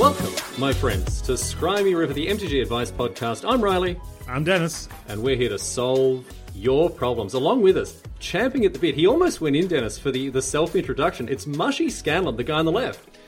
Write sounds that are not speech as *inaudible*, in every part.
Welcome, my friends, to Scry Me a River, the MTG Advice Podcast. I'm Riley, I'm Dennis. and we're here to solve your problems. Along with us, champing at the bit, he almost went in, Dennis, for the, the self introduction. It's Mashi Scanlan, the guy on the left.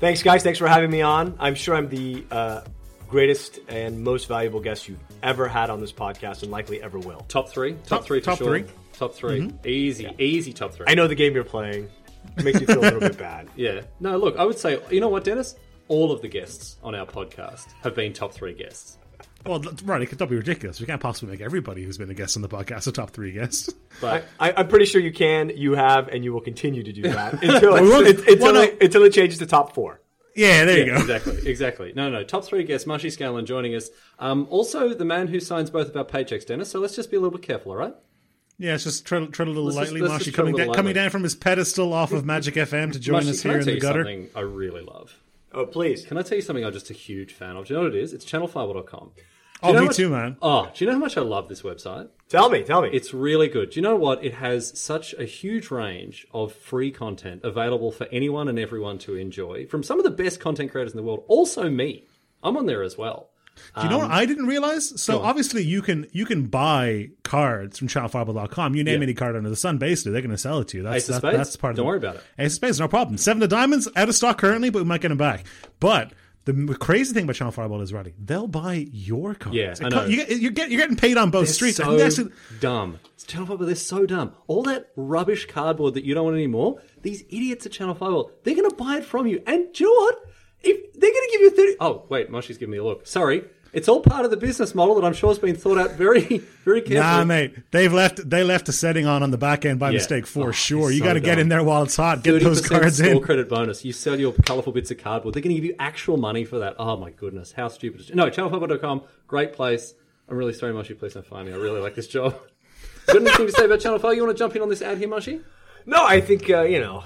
Thanks, guys. Thanks for having me on. I'm sure I'm the uh, greatest and most valuable guest you've ever had on this podcast, and likely ever will. Top three? Top, Top- three for top sure. three. Top 3 Easy, easy top three. I know the game you're playing. It makes you feel a little bit bad. *laughs* Yeah. No, look, I would say, you know what, Dennis? All of the guests on our podcast have been top three guests. Well, right, it could not be ridiculous. We can't possibly make everybody who's been a guest on the podcast a top three guest. *laughs* But I, I'm pretty sure you can, you have, and you will continue to do *laughs* that until, We it, until, well, it, until it changes to top four. Yeah, there you go. exactly, exactly. No, no, top three guests, Mashi Scanlan joining us. Um, also, the man who signs both of our paychecks, Dennis. So let's just be a little bit careful, all right? Yeah, it's just tread, tread a little Let's lightly. let's Mashi just tread a coming, down, coming down from his pedestal off of Magic *laughs* FM to join us here in the gutter. something I really love? Oh, please. Can I tell you something I'm just a huge fan of? Do you know what it is? It's channelfireball.com. Do oh, you Oh, know me much- too, man. Oh, do you know how much I love this website? Tell me, tell me. It's really good. Do you know what? It has such a huge range of free content available for anyone and everyone to enjoy from some of the best content creators in the world. Also, me. I'm on there as well. Do you know what I didn't realize? So Um, obviously you can you can buy cards from channelfireball.com. You name Yeah. any card under the sun, basically they're going to sell it to you. That's that- that's part of it. Don't worry about it. Ace of Spades, no problem. Seven of Diamonds out of stock currently, but we might get them back. But the crazy thing about Channel Fireball is, Roddy, they'll buy your cards. Yeah, I know. You get, you're, get, getting paid on both streets. I so actually, dumb. It's Channel Fireball, they're so dumb. All that rubbish cardboard that you don't want anymore, these idiots at Channel Fireball, they're going to buy it from you. And do you know what? If they're going to give you 30... Oh, wait, Mashi's giving me a look. Sorry. It's all part of the business model that I'm sure has been thought out very, *laughs* very carefully. Nah, mate. They've left. They left a setting on on the back end by Yeah. mistake for Oh, sure. You so got to get in there while it's hot. Get those cards store in. credit bonus. You sell your colourful bits of cardboard. They're going to give you actual money for that. Oh my goodness, how stupid! Is no, channelfireball.com, great place. I'm really sorry, Mashi. Please don't fire me. I really like this job. *laughs* Got anything to say about Channel Five? You want to jump in on this ad here, Mashi? No, I think uh, you know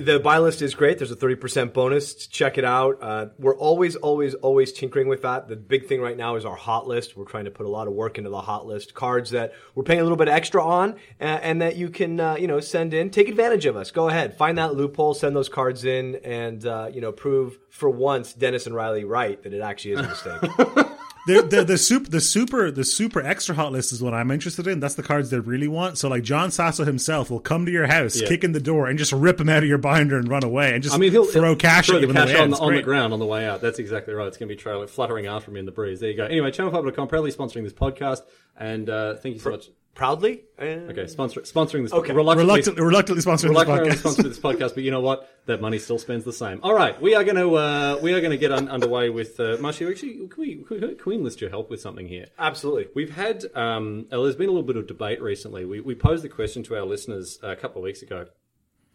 the buy list is great. There's a thirty percent bonus. Check it out. Uh, we're always, always, always tinkering with that. The big thing right now is our hot list. We're trying to put a lot of work into the hot list cards that we're paying a little bit extra on, uh, and that you can uh, you know send in. Take advantage of us. Go ahead, find that loophole, send those cards in, and uh, you know prove for once Dennis and Riley right that it actually is a mistake. *laughs* the, the the super the super the super extra hot list is what I'm interested in. That's the cards they really want. So like John Sasso himself will come to your house, Yeah. kick in the door, and just rip him out of your binder and run away, and just I mean, he'll throw he'll cash throw at you the on cash on, the, on the ground on the way out. That's exactly right. It's going to be trailing, fluttering after me in the breeze. There you go. Anyway, channelfireball.com proudly sponsoring this podcast, and uh, thank you so much. Proudly. Uh, Okay, sponsor, sponsoring this. Okay. reluctantly, Reluctant, reluctantly sponsoring this podcast. responsible to this podcast, but you know what? That money still spends the same. All right, we are going to uh, we are going to get un- underway with uh, Mashi. Actually, can we, can we can we enlist your help with something here? Absolutely. We've had um, uh, there's been a little bit of debate recently. We we posed the question to our listeners uh, a couple of weeks ago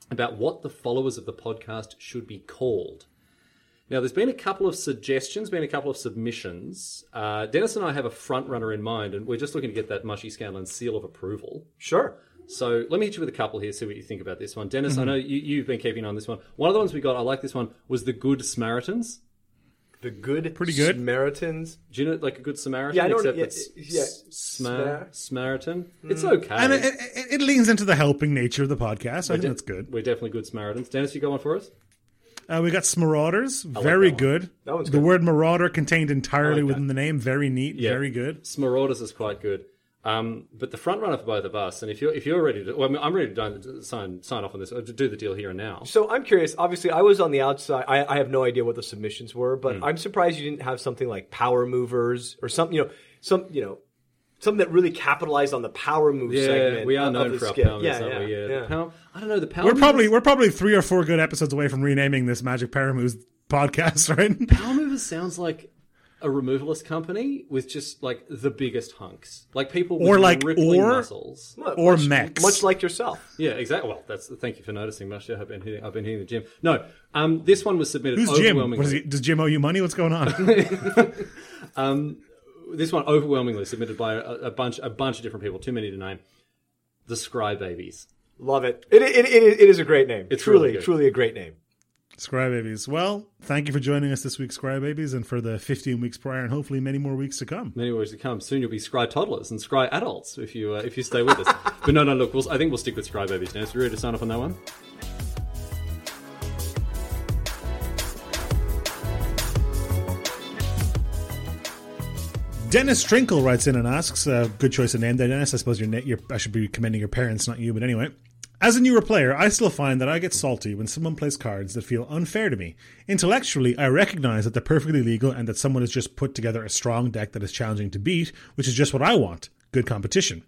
about what the followers of the podcast should be called. Now, there's been a couple of suggestions, been a couple of submissions. Uh, Dennis and I have a front runner in mind, and we're just looking to get that Mashi Scanlan seal of approval. Sure. So let me hit you with a couple here, see what you think about this one. Dennis, Mm-hmm. I know you, you've been keeping on this one. One of the ones we got, I like this one, was the Good Samaritans. The good, Pretty good. Samaritans. Do you know like a Good Samaritan? Yeah, I know what- Except yeah, it's yeah, s- Smar- Samar- Samaritan. It's okay. And it, it, it leans into the helping nature of the podcast. I think that's good. We're definitely good Samaritans. Dennis, you got one for us? Uh, we got Marauders, very that one. good. That one's the good. word Marauder contained entirely that. within the name, very neat, Yeah. very good. Marauders is quite good. Um, but the front runner for both of us, and if you're if you're ready to, well, I mean, I'm ready to sign sign off on this, uh, to do the deal here and now. So I'm curious. Obviously, I was on the outside. I, I have no idea what the submissions were, but Hmm. I'm surprised you didn't have something like power movers or something. You know, some you know, something that really capitalized on the power move Yeah, segment. we are of known the for our skit. power moves, yeah, aren't yeah, we? Yeah, yeah. Power, I don't know the power. We're probably we're probably three or four good episodes away from renaming this Magic Power Moves podcast, *laughs* right? power movers sounds like a removalist company with just like the biggest hunks, like people with Or like- rippling or- muscles. Or much, mechs. much like yourself. Yeah, exactly. Well, that's thank you for noticing, Mashi. I've been hitting, I've been hitting the gym. No, um, this one was submitted Who's Jim? What is he, does Jim owe you money? What's going on? *laughs* This one overwhelmingly submitted by a, a bunch a bunch of different people. Too many to name. The Scry Babies. Love it. It, it, it, it is a great name. It's truly, really truly a great name. Scry Babies. Well, thank you for joining us this week, Scry Babies, and for the 15 weeks prior, and hopefully many more weeks to come. Many ways to come. Soon you'll be Scry toddlers and Scry adults if you uh, if you stay with us. *laughs* but no, no, look, we'll, I think we'll stick with Scry Babies now. So you ready to sign off on that one? Dennis Trinkle writes in and asks, uh, "Good choice of name, there, Dennis. I suppose you're, you're, I should be commending your parents, not you. But anyway, as a newer player, I still find that I get salty when someone plays cards that feel unfair to me. Intellectually, I recognize that they're perfectly legal and that someone has just put together a strong deck that is challenging to beat, which is just what I want: good competition."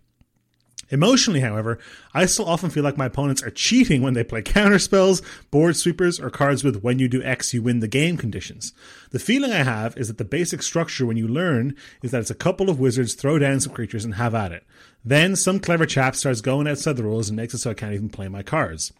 Emotionally, however, I still often feel like my opponents are cheating when they play counter spells, board sweepers, or cards with when you do X, you win the game conditions. The feeling I have is that the basic structure when you learn is that it's a couple of wizards throw down some creatures and have at it. Then some clever chap starts going outside the rules and makes it so I can't even play my cards.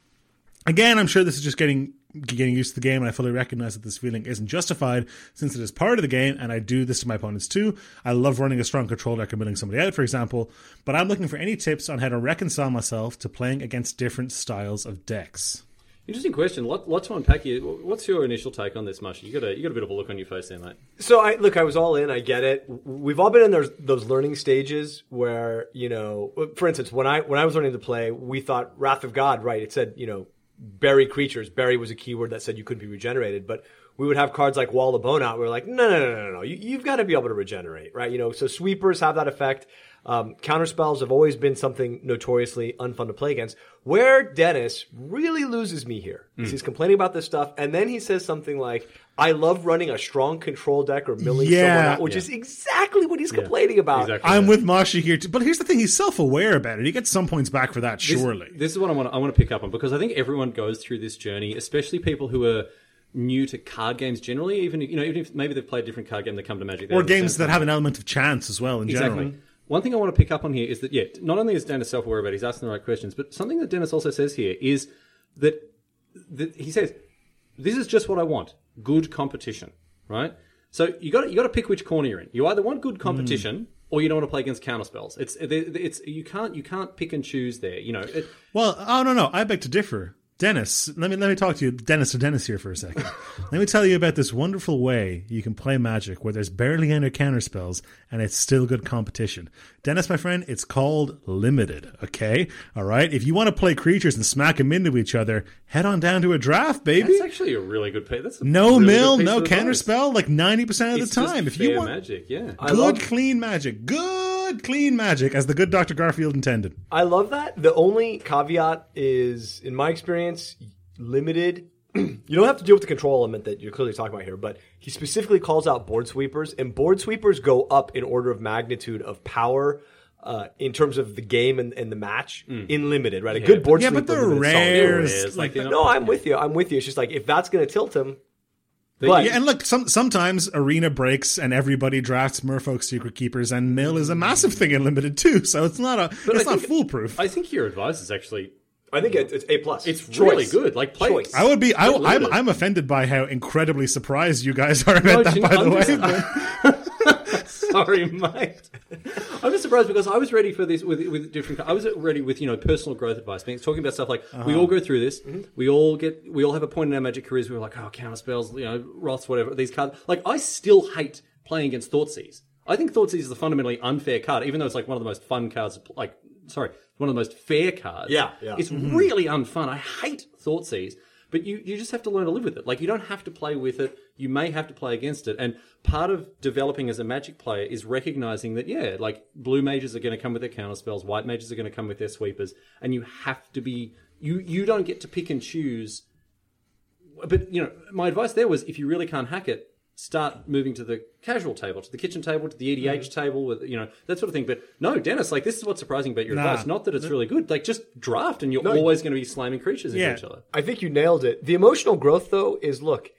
Again, I'm sure this is just getting getting used to the game, and I fully recognize that this feeling isn't justified since it is part of the game, and I do this to my opponents too. I love running a strong control deck and milling somebody out, for example, but I'm looking for any tips on how to reconcile myself to playing against different styles of decks. Interesting question. Lot, lot to unpack here. What's your initial take on this, Mashi? You got a you got a bit of a look on your face there, mate. So I look, I was all in. I get it. We've all been in those those learning stages where you know, for instance, when I when I was learning to play, we thought Wrath of God, right? It said you know, bury creatures. Bury was a keyword that said you couldn't be regenerated, but we would have cards like Wall of Bone out. We were like, no, no, no, no, no. You, you've got to be able to regenerate, right? You know, so sweepers have that effect. Um, counterspells have always been something notoriously unfun to play against. Where Dennis really loses me here is he's complaining about this stuff, and then he says something like, "I love running a strong control deck or milling someone Yeah. out," which is exactly what he's complaining about. Exactly. I'm with Mashi here, too, but here's the thing: he's self-aware about it. He gets some points back for that, surely. This, is what I want. To, I want to pick up on because I think everyone goes through this journey, especially people who are new to card games generally. Even you know, even if maybe they've played a different card game, they come to Magic. or games that have an element of chance as well. In Exactly. general, One thing I want to pick up on here is that yeah, not only is Dennis self-aware about, it, he's asking the right questions, but something that Dennis also says here is that that he says this is just what I want: good competition, right? So you got you got to pick which corner you're in. You either want good hmm. competition. Or you don't want to play against counter spells. It's it's you can't you can't pick and choose there. You know, it, Well, oh no, no, I beg to differ. Dennis, let me let me talk to you, Dennis to Dennis here for a second. *laughs* let me tell you about this wonderful way you can play Magic where there's barely any counter spells and it's still good competition. Dennis, my friend, it's called limited. Okay, all right. If you want to play creatures and smack them into each other, head on down to a draft, baby. That's actually a really good piece. That's a no really mill, good no of advice. counter spell, like ninety percent of It's the just time. If you fair want magic, yeah. Good, love- clean magic, good, clean magic, as the good Doctor Garfield intended. I love that. The only caveat is, in my experience, limited. *clears throat* you don't have to deal with the control element that you're clearly talking about here, but he specifically calls out board sweepers, and board sweepers go up in order of magnitude of power. Uh, in terms of the game and, and the match, in limited, right? A good board Yeah, sweeper. but they're limited is solid. rares. Rares, like, Like, they're No, I'm with you. I'm with you. It's just like if that's going to tilt him, but Yeah, and look, some, sometimes arena breaks and everybody drafts Merfolk Secretkeepers, and mill is a massive thing in limited too. So it's not a, it's I not think- foolproof. I, I think your advice is actually I think it, it's a plus. it's Choice. really good. Like play Choice. would be, I, I'm. I'm offended by how incredibly surprised you guys are No, about that. By the way, *laughs* Sorry, mate. *laughs* I'm just surprised because I was ready for this with with different. I was ready with you know personal growth advice. Being talking about stuff like we uh-huh. all go through this. Mm-hmm. We all get. We all have a point in our magic careers where we're like, oh, counter spells, you know, wraths, whatever. These cards. Like I still hate playing against Thoughtseize. I think Thoughtseize is a fundamentally unfair card, even though it's like one of the most fun cards. to pl- Like, sorry, one of the most fair cards. Yeah, yeah. It's mm-hmm. really unfun. I hate Thoughtseize. But you, you just have to learn to live with it. Like you don't have to play with it. You may have to play against it. And part of developing as a magic player is recognizing that, yeah, like blue mages are going to come with their counter spells, white mages are going to come with their sweepers, and you have to be you you don't get to pick and choose. But you know, my advice there was if you really can't hack it, start moving to the casual table, to the kitchen table, to the EDH mm-hmm. table, with you know that sort of thing. But no, Dennis, like this is what's surprising about your Nah. advice. Not that it's really good. Like just draft, and you're No. always going to be slamming creatures into each other. I think you nailed it. The emotional growth, though, is look, y-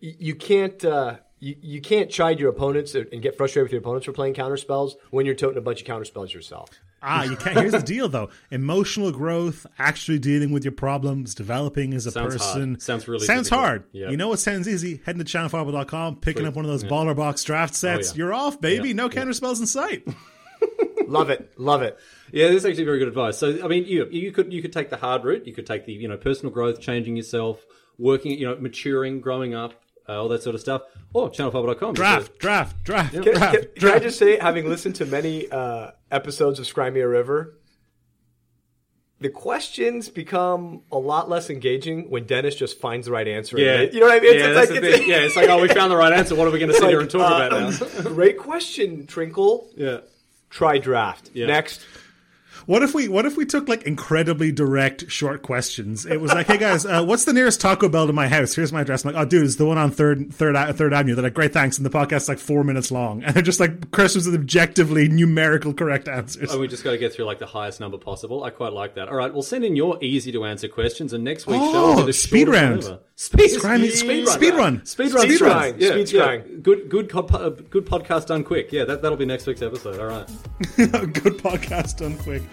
you can't uh, you, you can't chide your opponents and get frustrated with your opponents for playing counter spells when you're toting a bunch of counter spells yourself. ah, you can't. Here's the deal, though: emotional growth, actually dealing with your problems, developing as a Sounds hard. person. Sounds really sounds difficult. hard. Yeah. You know what sounds easy? Heading to channelfireball.com, picking Free. up one of those Yeah. baller box draft sets. yeah. You're off, baby. Yeah. No counter spells in sight. *laughs* love it, love it. Yeah, this is actually very good advice. So, I mean, you you could you could take the hard route. You could take the you know personal growth, changing yourself, working, you know, maturing, growing up, uh, all that sort of stuff. Or channelfireball.com. Draft, draft, draft, Can, draft, can- can I just say, having listened to many uh, episodes of Scry Me a River, the questions become a lot less engaging when Dennis just finds the right answer. Yeah, you know what I mean? Yeah, it's like, it's- yeah, it's like, oh, we found the right answer. What are we going to sit like, here and talk uh, about now? *laughs* Great question, Trinkle. yeah. Try draft. Yeah. Next. What if we what if we took like incredibly direct short questions? It was like, hey guys, uh, what's the nearest Taco Bell to my house? Here's my address. I'm like, oh dude, it's the one on third third third Avenue. They're like, great, thanks. And the podcast's like four minutes long, and they're just like questions with objectively numerical correct answers. And we just got to get through like the highest number possible. I quite like that. All right, we'll send in your easy to answer questions, and next week's show Oh, will be the speed round. ever. Speed, Scrying- speed, speed run. Speed run. Speed Speed scrying. Yeah, Speed yeah. Good, good, co- uh, good podcast done quick. Yeah, that, that'll be next week's episode. All right. *laughs* Good podcast done quick.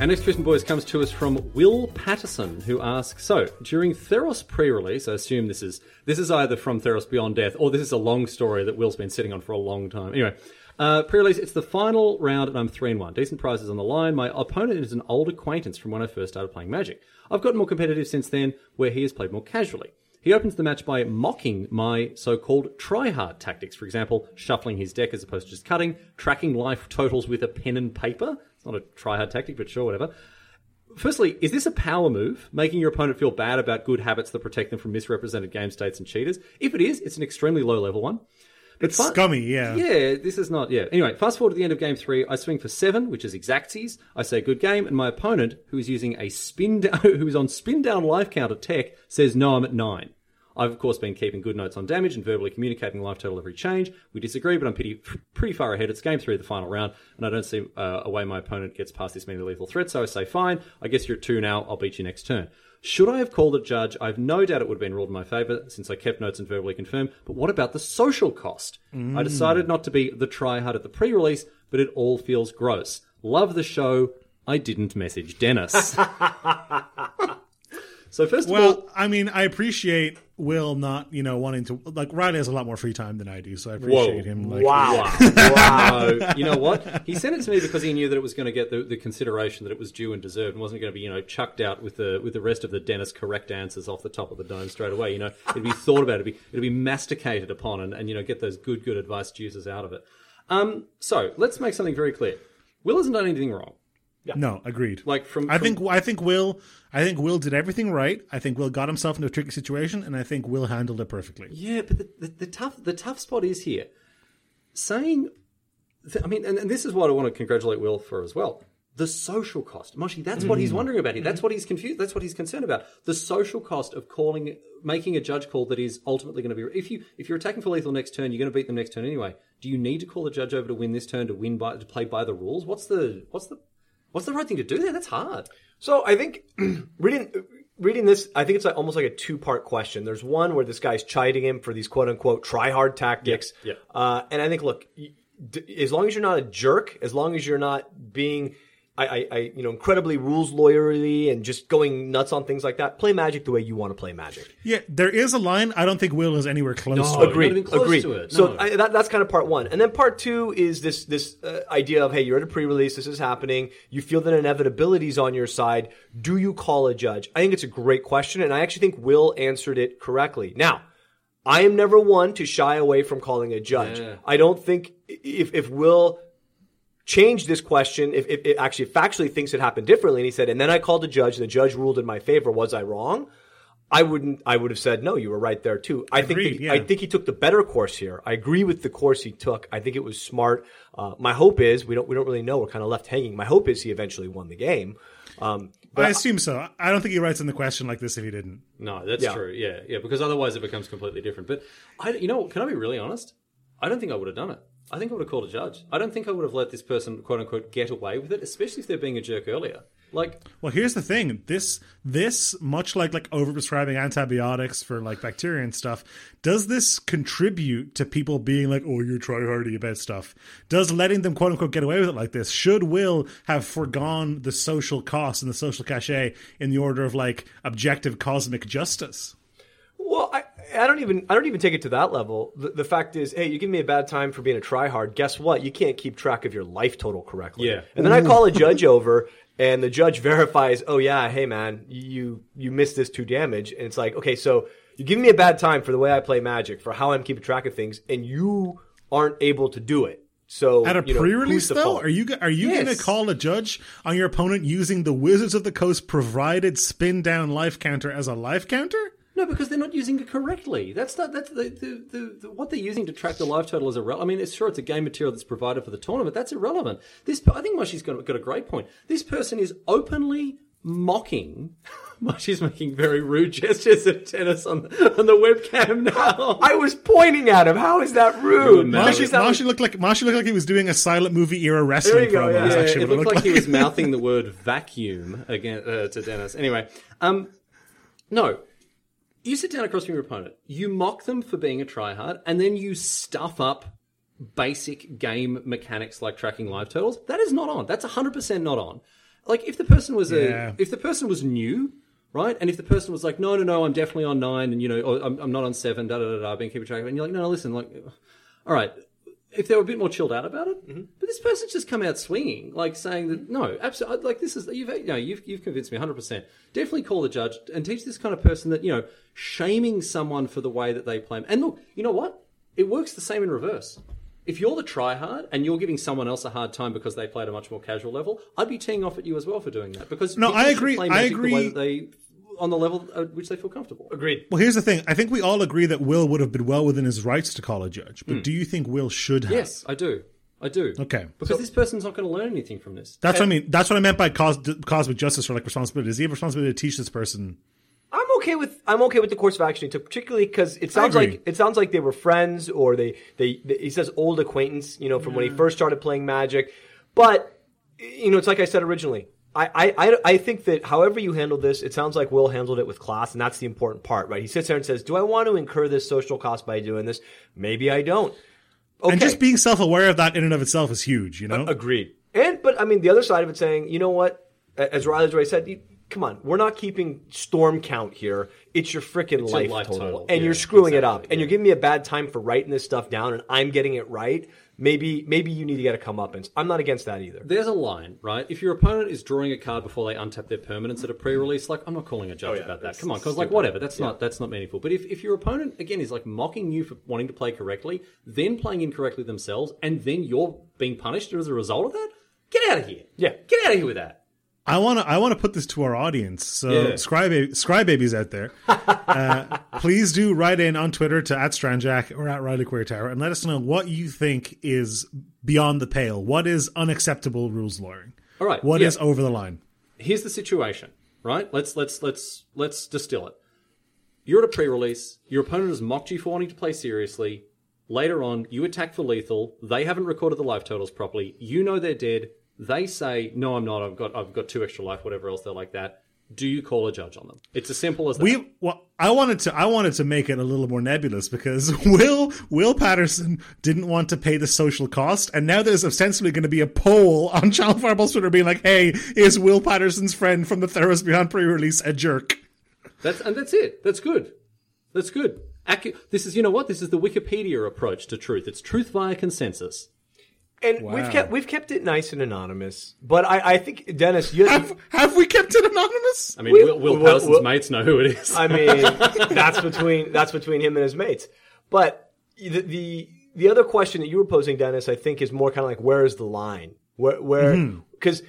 Our next question, boys, comes to us from Will Patterson, who asks: So, during Theros pre-release, I assume this is this is either from Theros Beyond Death, or this is a long story that Will's been sitting on for a long time. Anyway, uh, pre-release, it's the final round, and I'm three and one. Decent prizes on the line. My opponent is an old acquaintance from when I first started playing Magic. I've gotten more competitive since then, where he has played more casually. He opens the match by mocking my so-called try-hard tactics. For example, shuffling his deck as opposed to just cutting, tracking life *laughs* totals with a pen and paper. It's not a try-hard tactic, but sure, whatever. Firstly, is this a power move, making your opponent feel bad about good habits that protect them from misrepresented game states and cheaters? If it is, it's an extremely low-level one. But It's fa- scummy, yeah. yeah, this is not. Yeah. Anyway, fast forward to the end of game three. I swing for seven, which is exactsies. I say good game, and my opponent, who is using a spin down, *laughs* who is on spin down life counter tech, says no, I'm at nine. I've of course been keeping good notes on damage and verbally communicating life total every change. We disagree, but I'm pretty pretty far ahead. It's game three of the final round, and I don't see uh, a way my opponent gets past this many lethal threats. So I say, fine. I guess you're at two now. I'll beat you next turn. Should I have called a judge? I've no doubt it would have been ruled in my favour since I kept notes and verbally confirmed. But what about the social cost? I mm. decided not to be the tryhard at the pre-release, but it all feels gross. Love the show. I didn't message Dennis. *laughs* so first of all, Well, I mean, I appreciate Will not, you know, wanting to like Riley has a lot more free time than I do, so I appreciate him. Like, *laughs* Wow. no, you know what? *laughs* He sent it to me because he knew that it was going to get the, the consideration that it was due and deserved, and wasn't going to be, you know, chucked out with the with the rest of the Dennis correct answers off the top of the dome straight away. You know, it'd be thought about, it'd be it'd be masticated upon, and, and you know, get those good good advice juices out of it. Um, so let's make something very clear. Will hasn't done anything wrong. No, agreed. Like from, I think I think Will I think Will did everything right. I think Will got himself into a tricky situation, and I think Will handled it perfectly. Yeah, but the, the, the tough the tough spot is here. Saying, th- I mean, and, and this is what I want to congratulate Will for as well. The social cost, Mashi. That's what he's mm. wondering about here. That's mm-hmm. what he's confused. That's what he's concerned about. The social cost of calling, making a judge call that is ultimately going to be. If you if you're attacking for lethal next turn, you're going to beat them next turn anyway. Do you need to call the judge over to win this turn to win by to play by the rules? What's the what's the what's the right thing to do there? That's hard. So I think *clears throat* reading reading this, I think it's like, almost like a two part question. There's one where this guy's chiding him for these quote unquote try hard tactics. Yeah, yeah. Uh, and I think, look, as long as you're not a jerk, as long as you're not being, I, I, I you know, incredibly rules lawyerly and just going nuts on things like that, play Magic the way you want to play Magic. Yeah, there is a line. I don't think Will is anywhere close. No. to it. Agreed. not even close agreed. to it, So. I, that, that's kind of part one, and then part two is this this uh, idea of hey, you're at a pre-release, this is happening, you feel that inevitability is on your side. Do you call a judge? I think it's a great question, and I actually think Will answered it correctly. Now. I am never one to shy away from calling a judge. Yeah. I don't think if if Will changed this question, if, if it actually factually thinks it happened differently, and he said, and then I called the judge, and the judge ruled in my favor, was I wrong? I wouldn't. I would have said no. You were right there too. I think. Agreed, that- yeah. I think he took the better course here. I agree with the course he took. I think it was smart. Uh, my hope is we don't. We don't really know. We're kind of left hanging. My hope is he eventually won the game. Um, I assume so. I don't think he writes in the question like this if he didn't. No, that's Yeah. true. Yeah, yeah, because otherwise it becomes completely different. But I, you know, can I be really honest? I don't think I would have done it. I think I would have called a judge. I don't think I would have let this person, quote unquote, get away with it, especially if they're being a jerk earlier. Like, Well, here's the thing. This this much like like overprescribing antibiotics for like bacteria and stuff, does this contribute to people being like, "Oh, you're tryhardy about stuff"? Does letting them quote unquote get away with it like this should Will have foregone the social cost and the social cachet in the order of like objective cosmic justice? Well, I, I don't even I don't even take it to that level. The, the fact is, hey, you give me a bad time for being a tryhard. Guess what? You can't keep track of your life total correctly. Yeah. And then I call a *laughs* judge over, and the judge verifies, oh yeah, hey man, you you missed this two damage, and it's like, okay, so you give me a bad time for the way I play Magic, for how I'm keeping track of things, and you aren't able to do it. So At a you know, pre-release though, are you are you Yes. going to call a judge on your opponent using the Wizards of the Coast provided spin down life counter as a life counter? No, because they're not using it correctly. That's not that's the, the, the, the what they're using to track the live total is irrelevant. I mean, it's sure it's a game material that's provided for the tournament. That's irrelevant. This I think Mashi's got, got a great point. This person is openly mocking. *laughs* Mashi's making very rude gestures at tennis on on the webcam now. I was pointing at him. How is that rude? Man. Mashi, Because that was- Mashi looked like Mashi looked like he was doing a silent movie era wrestling There you go, promo. yeah. Yeah, actually it what looked like he was mouthing the word vacuum again uh, to Dennis. Anyway, um, no, you sit down across from your opponent, you mock them for being a tryhard, and then you stuff up basic game mechanics like tracking live totals. That is not on. That's hundred percent not on. Like if the person was Yeah. a if the person was new. Right, and if the person was like, "No, no, no, I'm definitely on nine, and you know, or, I'm, I'm not on seven, da da da da," being keeping track of, it, and you're like, "No, no, listen, like, all right, if they were a bit more chilled out about it, Mm-hmm. but this person's just come out swinging, like saying that no, absolutely, like this is you've you know you've you've convinced me 100. percent Definitely call the judge and teach this kind of person that you know shaming someone for the way that they play. And look, you know what? It works the same in reverse. If you're the tryhard and you're giving someone else a hard time because they play at a much more casual level, I'd be teeing off at you as well for doing that. Because No, I agree- Play I Magic The way agree. that they on the level at which they feel comfortable. agreed. Well, here's the thing. I think we all agree that Will would have been well within his rights to call a judge. But hmm. do you think Will should have? Yes, I do. I do. Okay. Because this person's not going to learn anything from this. That's what I mean. That's what I meant by cos- cosmic justice or like responsibility. Does he have responsibility to teach this person? I'm okay with I'm okay with the course of action he took, particularly because it sounds like it sounds like they were friends or they, they they he says old acquaintance, you know, from when he first started playing Magic. But you know, it's like I said originally. I, I, I- I think that however you handle this, it sounds like Will handled it with class, and that's the important part, right? He sits there and says, "Do I want to incur this social cost by doing this? Maybe I don't." Okay. And just being self aware of that in and of itself is huge. You know. Agreed. And but I mean the other side of it saying, you know what? A- As Riley's already said, come on, we're not keeping storm count here. It's your freaking your life, life total, total. and Yeah, you're screwing it exactly, up, and you're giving me a bad time for writing this stuff down, and I'm getting it right. Maybe maybe you need to get a comeuppance. I'm not against that either. There's a line, right? If your opponent is drawing a card before they untap their permanents at a pre-release, like I'm not calling a judge oh, yeah, about that. Come on, because like whatever, that's not that's not meaningful. But if, if your opponent again is like mocking you for wanting to play correctly, then playing incorrectly themselves, and then you're being punished as a result of that, get out of here. Yeah. get out of here with that. I want to I want to put this to our audience. So, Yeah. Scry, Scry babies out there, uh, *laughs* please do write in on Twitter to at Stranjak or at Riley Queer Tower and let us know what you think is beyond the pale. What is unacceptable rules lawyering? All right, What yeah. is over the line? here's the situation, right? Let's let's let's let's distill it. You're at a pre-release. Your opponent has mocked you for wanting to play seriously. Later on, you attack for lethal. They haven't recorded the life totals properly. You know they're dead. They say, "No, I'm not. I've got I've got two extra life. Whatever else they're like that." Do you call a judge on them? It's as simple as that. We well, I wanted to I wanted to make it a little more nebulous because *laughs* Will Will Patterson didn't want to pay the social cost, and now there's ostensibly going to be a poll on Channel Fireball's Twitter being like, "Hey, is Will Patterson's friend from the Theros Beyond pre-release a jerk?" That's and that's it. That's good. That's good. Accu- this is you know what? This is the Wikipedia approach to truth. It's truth via consensus. And Wow. we've kept we've kept it nice and anonymous. But I, I think Dennis, you, Have, have we kept it anonymous? I mean, We- Will, Will Will- Patterson's Will- mates know who it is. I mean, *laughs* that's between that's between him and his mates. But the the, the other question that you were posing, Dennis, I think is more kind of like where is the line? Where where Mm-hmm. because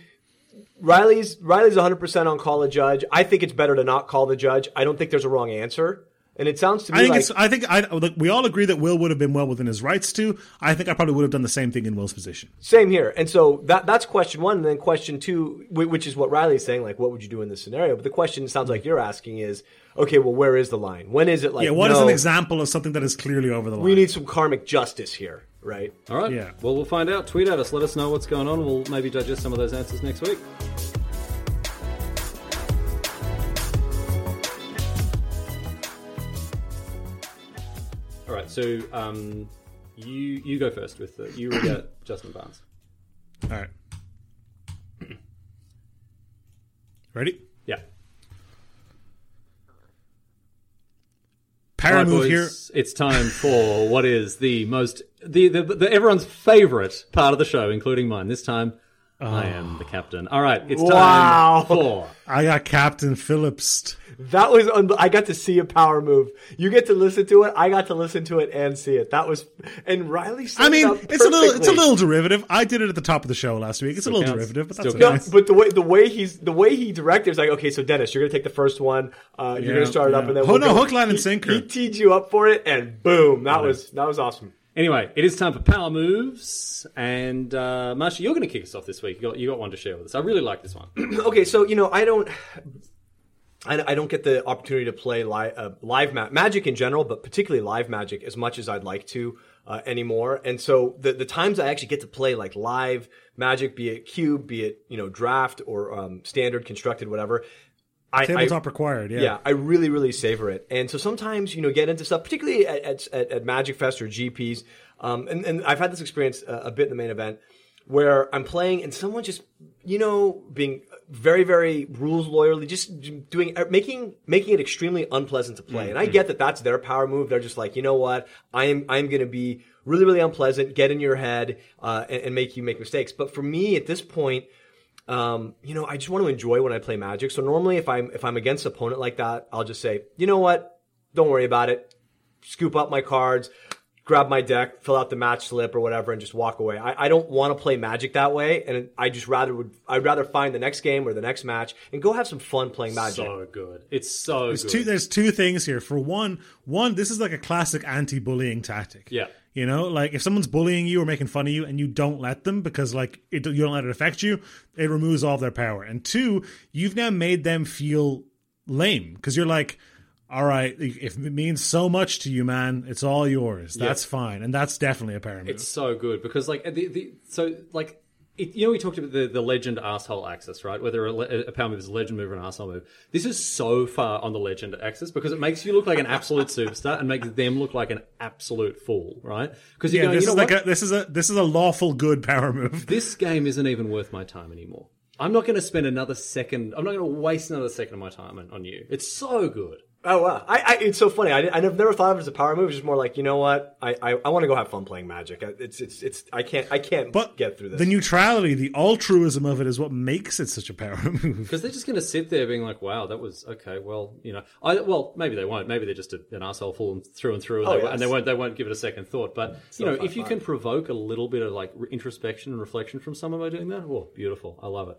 Riley's Riley's 100 percent on call a judge. I think it's better to not call the judge. I don't think there's a wrong answer. And it sounds to me I think like it's. I think I. Like, we all agree that Will would have been well within his rights to. I think I probably would have done the same thing in Will's position. Same here. And so that that's question one. And then question two, which is what Riley's saying, like, what would you do in this scenario? But the question sounds like you're asking is, okay, well, where is the line? When is it like, Yeah, what is no, an example of something that is clearly over the line? We need some karmic justice here, right? All right. Yeah. Well, we'll find out. Tweet at us. Let us know what's going on. We'll maybe digest some of those answers next week. Right. So um, you you go first with the, you read out *coughs* Justin Barnes. All right. Ready? Yeah. Para right, move boys, here. It's time for what is the most the, the, the everyone's favorite part of the show, including mine. This time, I am the captain. All right, it's Wow. time for. I got Captain Phillips. That was un- I got to see a power move. You get to listen to it. I got to listen to it and see it. That was and Riley. Set I mean, up it's a little, it's a little derivative. I did it at the top of the show last week. It's a little counts. derivative, but Still that's No, okay. but the way the way he's the way he directed is like, okay, so Dennis, you're gonna take the first one. Uh, you're Yeah, gonna start it up, and then Oh, we'll no, go- hook, line, and he- sinker. He teed you up for it, and boom, that was that was awesome. Anyway, it is time for power moves, and uh, Mashi, you're going to kick us off this week. You got you got one to share with us. I really like this one. *clears throat* okay, so you know, I don't, I, don't get the opportunity to play live, uh, live ma- magic in general, but particularly live magic as much as I'd like to uh, anymore. And so the the times I actually get to play like live magic, be it cube, be it you know draft or um, standard, constructed, whatever. I, I, Tabletop required, yeah. yeah, I really, really savor it. And so sometimes, you know, get into stuff, particularly at, at, at, Magic Fest or GPs. Um, and, and I've had this experience uh, a bit in the main event where I'm playing and someone just, you know, being very, very rules lawyerly, just doing, uh, making, making it extremely unpleasant to play. And I get that that's their power move. They're just like, you know what? I am, I'm going to be really, really unpleasant, get in your head, uh, and, and make you make mistakes. But for me at this point, um, you know, I just want to enjoy when I play Magic. So normally, if I'm if I'm against an opponent like that, I'll just say, you know what, don't worry about it. Scoop up my cards, grab my deck, fill out the match slip or whatever, and just walk away. I, I don't want to play Magic that way, and I just rather would I'd rather find the next game or the next match and go have some fun playing Magic. So good. It's so There's good. two, there's two things here. For one, one, this is like a classic anti-bullying tactic. Yeah. You know, like if someone's bullying you or making fun of you and you don't let them because like it, you don't let it affect you, it removes all their power. And two, you've now made them feel lame because you're like, all right, if it means so much to you, man, it's all yours. That's fine, and that's definitely a move. It's so good because like the, the so like it, you know we talked about the, the legend asshole axis right? Whether a, a power move is a legend move or an asshole move. This is so far on the legend axis because it makes you look like an absolute superstar and makes them look like an absolute fool right? Because yeah, going this you know is like a this is a this is a lawful good power move. *laughs* this game isn't even worth my time anymore. I'm not going to spend another second I'm not going to waste another second of my time on, on you. It's so good Oh wow! I, I it's so funny. I, I never thought of it as a power move. It's just more like you know what? I I, I want to go have fun playing Magic. I- It's it's it's I can't I can't But get through this. the neutrality, the altruism of it is what makes it such a power *laughs* move. because they're just going to sit there being like, "Wow, that was okay." Well, you know, I well maybe they won't. Maybe they're just a, an asshole full and through and through, and, Oh, they, yes. and they won't. They won't give it a second thought. But you know, fun, if you fun. can provoke a little bit of like introspection and reflection from someone by doing that, oh, beautiful! I love it.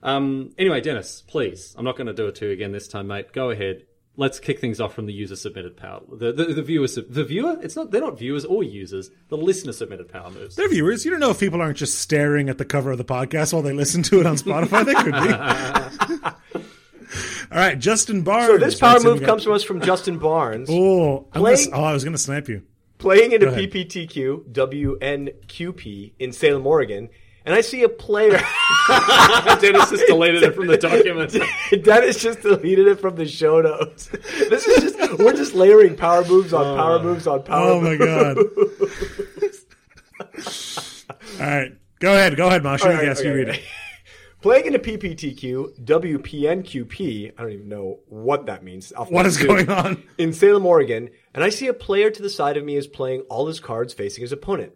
Um, anyway, Dennis, please, I'm not going to do it to you again this time, mate. Go ahead. Let's kick things off from the user submitted power. The the, the viewer, sub- the viewer. It's not. They're not viewers or users. The listener submitted power moves. They're viewers. You don't know if people aren't just staring at the cover of the podcast while they listen to it on Spotify. They could be. *laughs* All right, Justin Barnes. so this power move comes from us from Justin Barnes. Oh, I'm Playing- gonna, oh, I was going to snipe you. playing into ahead. PPTQ WNQP in Salem, Oregon, and I see a player. *laughs* Dennis just deleted it from the document. *laughs* Dennis just deleted it from the show notes. *laughs* This is just we're just layering power moves on power oh. moves on power. Moves. Oh my god. All right, go ahead. Go ahead, Mashi. All right, yes, you okay, read okay. it. Playing into PPTQ WPNQP. I don't even know what that means. What is do. going on? in Salem, Oregon, and I see a player to the side of me is playing all his cards facing his opponent.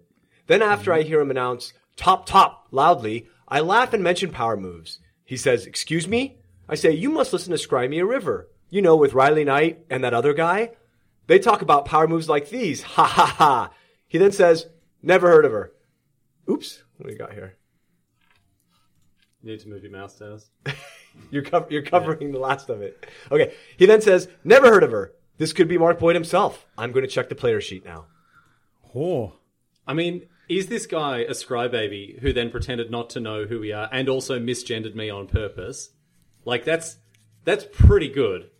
Then after mm-hmm. I hear him announce top top loudly, I laugh and mention power moves. He says, "Excuse me?" I say, "You must listen to Scry Me a River. You know, with Riley Knight and that other guy. They talk about power moves like these. *laughs* Ha ha ha." He then says, "Never heard of her." Oops, what do we got here? You need to move your mouse, Dennis. *laughs* You're, co- you're covering the last of it. Okay. He then says, "Never heard of her. This could be Mark Boyd himself. I'm going to check the player sheet now." Oh, I mean, is this guy a scrybaby who then pretended not to know who we are and also misgendered me on purpose? Like that's that's pretty good.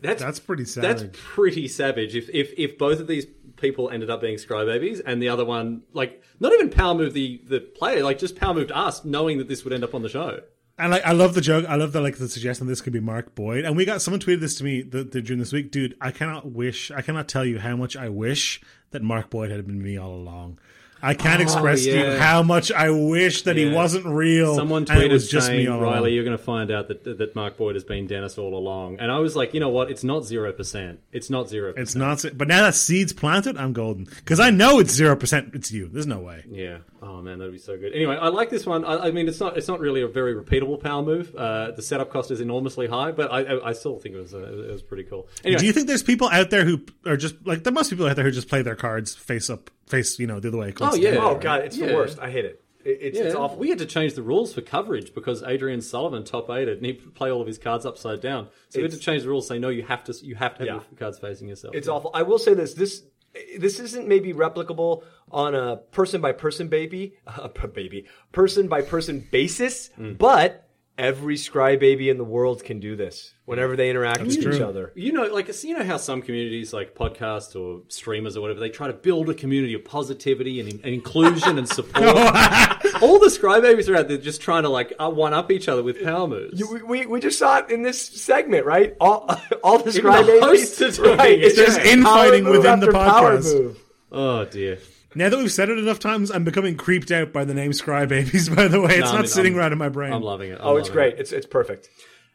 That's that's pretty that's savage. pretty savage. If if if both of these people ended up being scrybabies and the other one like not even power move the the player, like just power moved us, knowing that this would end up on the show. And like, I love the joke. I love the like the suggestion this could be Mark Boyd. And we got someone tweeted this to me th- th- during this week, dude. I cannot wish. I cannot tell you how much I wish that Mark Boyd had been me all along. I can't express to you how much I wish that he wasn't real. Someone tweeted was just saying, me all Riley, you're going to find out that that Mark Boyd has been Dennis all along. And I was like, you know what? It's not 0%. It's not 0%. It's not, but now that seed's planted, I'm golden because I know it's zero percent. It's you. There's no way. Yeah. Oh man, that'd be so good. Anyway, I like this one. I, I mean, it's not it's not really a very repeatable power move. Uh, the setup cost is enormously high, but I I, I still think it was uh, it was pretty cool. Anyway, Do you think there's people out there who are just like there must be people out there who just play their cards face up, face you know the other way? Oh, yeah. Oh god, it's Yeah. the worst. I hate it. it it's, yeah, it's awful. we had to change the rules for coverage because Adrian Sullivan top eighted and he play all of his cards upside down. So we had to change the rules. Say no, you have to you have to have Yeah. your cards facing yourself. It's awful. I will say this: this this isn't maybe replicable on a person by person baby, *laughs* uh, baby, person by person basis, Mm. but every scry baby in the world can do this whenever they interact with true. each other. You know, like you know how some communities, like podcasts or streamers or whatever, they try to build a community of positivity and, and inclusion and support. *laughs* All the Scry babies are out there just trying to like uh, one up each other with power moves. We, we, we just saw it in this segment, right? All *laughs* all the Even scry the babies, are doing right? It's just infighting within the podcast. oh dear. Now that we've said it enough times, I'm becoming creeped out by the name Scry Babies. By the way, it's No, I not mean, sitting I'm- right in my brain. I'm loving it. I'm Oh, it's great. it. It's it's perfect.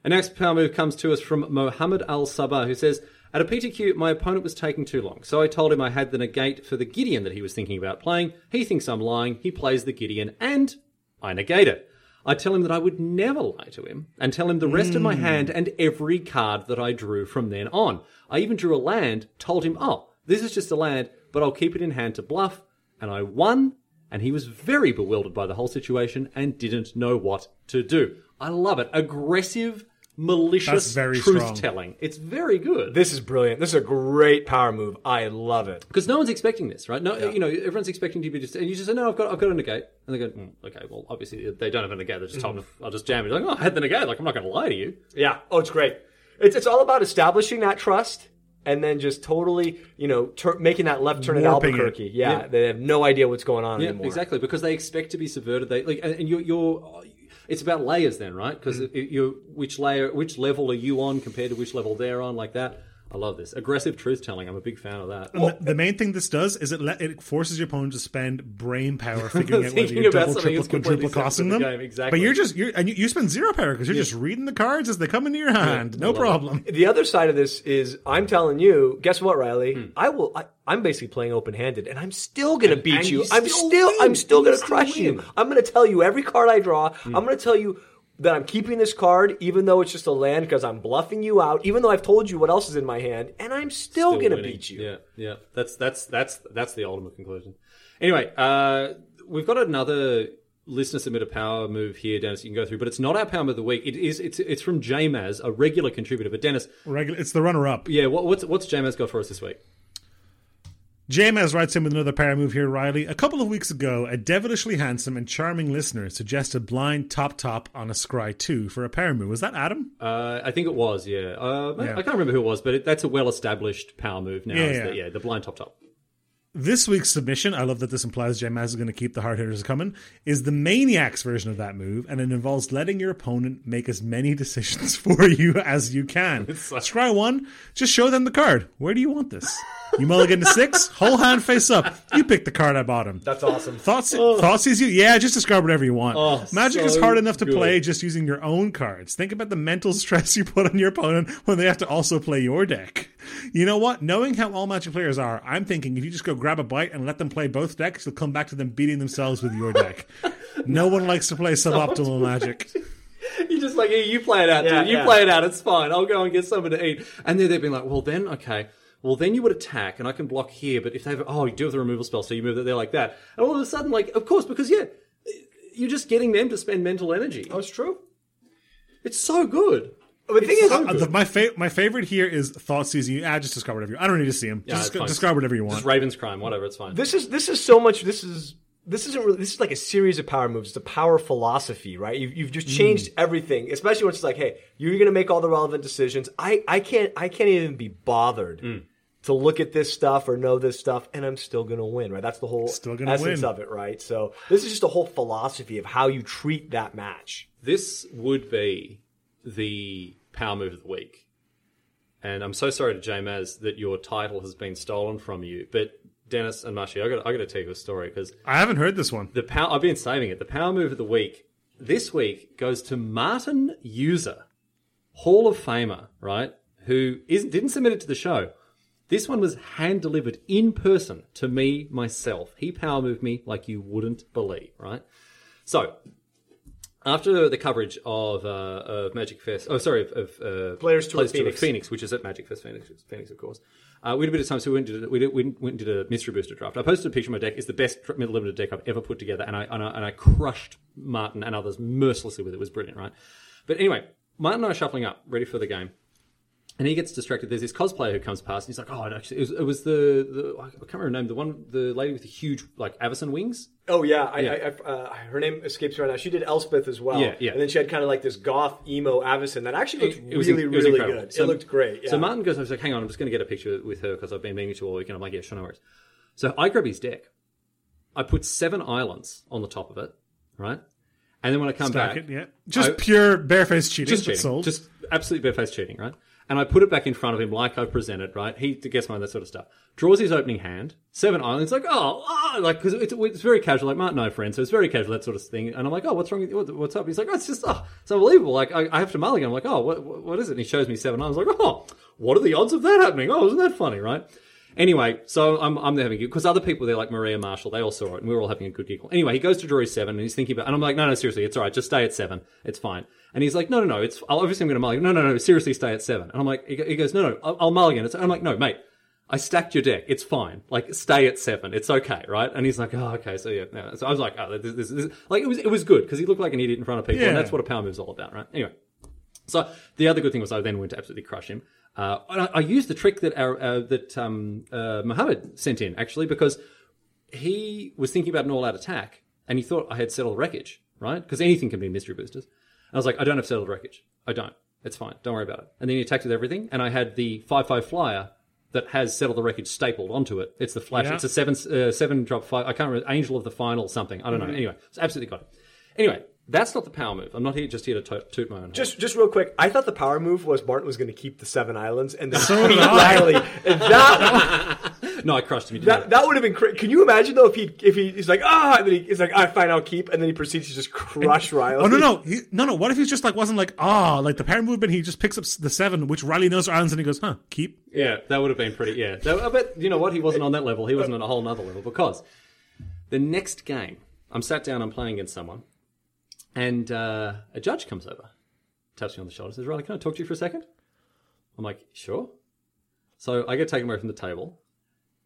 Our next power move comes to us from Mohammed Al Sabah, who says, At a PTQ, my opponent was taking too long, so I told him I had the negate for the Gideon that he was thinking about playing. He thinks I'm lying, he plays the Gideon, and I negate it. I tell him that I would never lie to him, and tell him the rest of my hmm. hand and every card that I drew from then on. I even drew a land, told him, Oh, this is just a land, but I'll keep it in hand to bluff, and I won, and he was very bewildered by the whole situation and didn't know what to do. I love it. Aggressive, malicious That's very truth strong. telling. It's very good. This is brilliant. This is a great power move. I love it. Because no one's expecting this, right? No, you know, everyone's expecting you to be just, and you just say, "No, I've got, I've got a negate," and they go, mm, "Okay, well, obviously they don't have a negate. They're just told, Mm-hmm. I'll just jam it." Like, "Oh, I had the negate. Like, I'm not going to lie to you." Yeah. Oh, it's great. It's it's all about establishing that trust and then just totally, you know, tur- making that left turn at Warping it. Albuquerque. Yeah, Yeah. They have no idea what's going on Yeah, anymore. exactly. Because they expect to be subverted. They like, and and you're, you're it's about layers then, right? Because Mm. you which layer, which level are you on compared to which level they're on, like that. I love this aggressive truth telling. I'm a big fan of that. And the, the main thing this does is it let, it forces your opponent to spend brain power *laughs* figuring out whether you're about double, triple, that's quadruple costing separate them. from the exactly. But you're just you're and you, you spend zero power because you're just reading the cards as they come into your hand. no love it. problem. the other side of this is I'm telling you, guess what, Riley? Hmm. I will. I, I'm basically playing open handed, and I'm still gonna beat and you. you I'm still still. I'm still gonna crush win. Hmm. you. I'm gonna tell you every card I draw. I'm gonna tell you. That I'm keeping this card, even though it's just a land, because I'm bluffing you out. Even though I've told you what else is in my hand, and I'm still, Still gonna winning. beat you. Yeah, yeah. That's that's that's that's the ultimate conclusion. Anyway, uh, we've got another listener submit a power move here, Dennis. You can go through, but it's not our power move of the week. It is. It's it's from JMaz, a regular contributor. But Dennis, Regular, it's the runner up. yeah, what, what's what's JMaz got for us this week? JMS writes in with another power move here, Riley. A couple of weeks ago, a devilishly handsome and charming listener suggested blind top top on a scry 2 for a power move. Was that Adam? Uh, I think it was, yeah. Uh, Yeah. I can't remember who it was, but it, that's a well-established power move now. Yeah, yeah. The, yeah, the blind top top. This week's submission, I love that this implies JMS is going to keep the hard hitters coming, is the Maniacs version of that move, and it involves letting your opponent make as many *laughs* decisions for you as you can. Scry 1, just show them the card. Where do you want this? *laughs* You mulligan to 6, whole hand face up. You pick the card at bottom. That's awesome. Thoughts, oh. thoughts is you? Yeah, just describe whatever you want. Oh, Magic so is hard enough to good. play just using your own cards. Think about the mental stress you put on your opponent when they have to also play your deck. You know what? Knowing how all Magic players are, I'm thinking if you just go grab a bite and let them play both decks, you'll come back to them beating themselves with your deck. *laughs* no one likes to play suboptimal Magic. *laughs* You just like, hey, you play it out, Yeah, dude. You yeah. play it out. It's fine. I'll go and get something to eat. And then they've been like, well, then, okay. Well, then you would attack, and I can block here. But if they have, oh, you do have the removal spell, so you move it there like that. And all of a sudden, like, of course, because yeah, you're just getting them to spend mental energy. That's true. It's so good. But the thing is, Uh, the- my, fa- my favorite here is Thoughtseize. You, ah, just describe whatever you I don't need to see him. Yeah, Just it's describe whatever you want. Just Raven's crime, whatever. It's fine. this is this is so much. This is this isn't really. This is like a series of power moves. It's a power philosophy, right? You've, you've just changed everything, especially when it's like, hey, you're going to make all the relevant decisions. I I can't I can't even be bothered. To look at this stuff or know this stuff, and I'm still gonna win, right? That's the whole Still essence win. of it, right? So this is just a whole philosophy of how you treat that match. this would be the power move of the week. And I'm so sorry to Jamaz that your title has been stolen from you, but Dennis and Mashi, I got I got to tell you a story because I haven't heard this one. the power I've been saving it. The power move of the week this week goes to Martin Juza, Hall of Famer, right? Who isn't didn't submit it to the show. This one was hand delivered in person to me myself. He power moved me like you wouldn't believe, right? So after the coverage of, uh, of Magic Fest, oh sorry, of, of uh, Players Tour Phoenix. Phoenix. which is at Magic Fest Phoenix, Phoenix of course. Uh, we had a bit of time, so we went, and did, we, did, we went and did a mystery booster draft. I posted a picture of my deck. It's the best middle limited deck I've ever put together, and I, and I and I crushed Martin and others mercilessly with it. It was brilliant, right? But anyway, Martin and I are shuffling up, ready for the game. And he gets distracted. There's this cosplayer who comes past, and he's like, "Oh, it actually, it was, it was the, the I can't remember her name, the one, the lady with the huge like Avacyn wings." Oh yeah, I, Yeah. I, I, uh, her name escapes me right now. She did Elspeth as well. Yeah, yeah. And then she had kind of like this goth emo Avacyn that actually looked It was really, in- it was really incredible. good. So- it looked great. Yeah. So Martin goes, I was like, hang on, I'm just going to get a picture with her because I've been meaning to all week. And I'm like, yeah, sure, no worries. So I grab his deck. I put seven islands on the top of it, right? And then when I come Stack back, it, yeah. Just I- pure barefaced cheating. just but cheating, sold. just absolute barefaced cheating, right? And I put it back in front of him like I presented, right? He gets mine, that sort of stuff. Draws his opening hand, seven islands, like oh, ah, like because it's, it's very casual, like Martin, no friend, so it's very casual that sort of thing. And I'm like, oh, what's wrong with you? What- What's up? He's like, oh, it's just oh, it's unbelievable. Like I, I have to mulligan. I'm like, oh, what what is it? And he shows me seven islands. like, oh, what are the odds of that happening? Oh, isn't that funny, right? Anyway, so I'm I'm there having a giggle because other people there, like Maria Marshall, they all saw it, and we were all having a good giggle. Anyway, he goes to draw his seven, and he's thinking about, and I'm like, no, no, seriously, it's all right, just stay at seven, it's fine. And he's like, no, no, no, it's obviously I'm going to mulligan. No, no, no, seriously, stay at seven. And I'm like, he goes, no, no, I'll, I'll mulligan. It's, I'm like, no, mate, I stacked your deck, it's fine. Like, stay at seven, it's okay, right? And he's like, oh, okay, so yeah, no. so I was like, oh, this, this, this, like it was it was good because he looked like an idiot in front of people, and that's what a power move's all about, right? Anyway. So the other good thing was I then went to absolutely crush him. Uh, I, I used the trick that our, uh, that um, uh, Mohammed sent in actually because he was thinking about an all-out attack and he thought I had settled wreckage, right? Because anything can be mystery boosters. And I was like, I don't have settled wreckage. I don't. It's fine. Don't worry about it. And then he attacked with everything, and I had the five-five flyer that has settled the wreckage stapled onto it. It's the flash. Yeah. It's a seven uh, seven drop five. I can't remember. Angel of the final something. I don't know. Anyway, it's absolutely got it. Anyway, that's not the power move. I'm not here just here to toot, toot my own. horn. just, just real quick, I thought the power move was Martin was going to keep the seven islands and then So beat did Riley. And that, *laughs* No, I crushed him. That, that would have been crazy. Can you imagine though if he, if he, he's like, ah, and then he, he's like, I fine, I'll keep, and then he proceeds to just crush Riley. Oh no no he, no no! What if he's just like wasn't like ah like the power movement? He just picks up the seven, which Riley knows are islands, and he goes, "Huh, keep." Yeah, that would have been pretty. Yeah, that, I bet you know what he wasn't on that level. He wasn't on a whole nother level because the next game, I'm sat down, I'm playing against someone, and uh, a judge comes over, taps me on the shoulder, says, "Riley, can I talk to you for a second? I'm like, "Sure." So I get taken away from the table,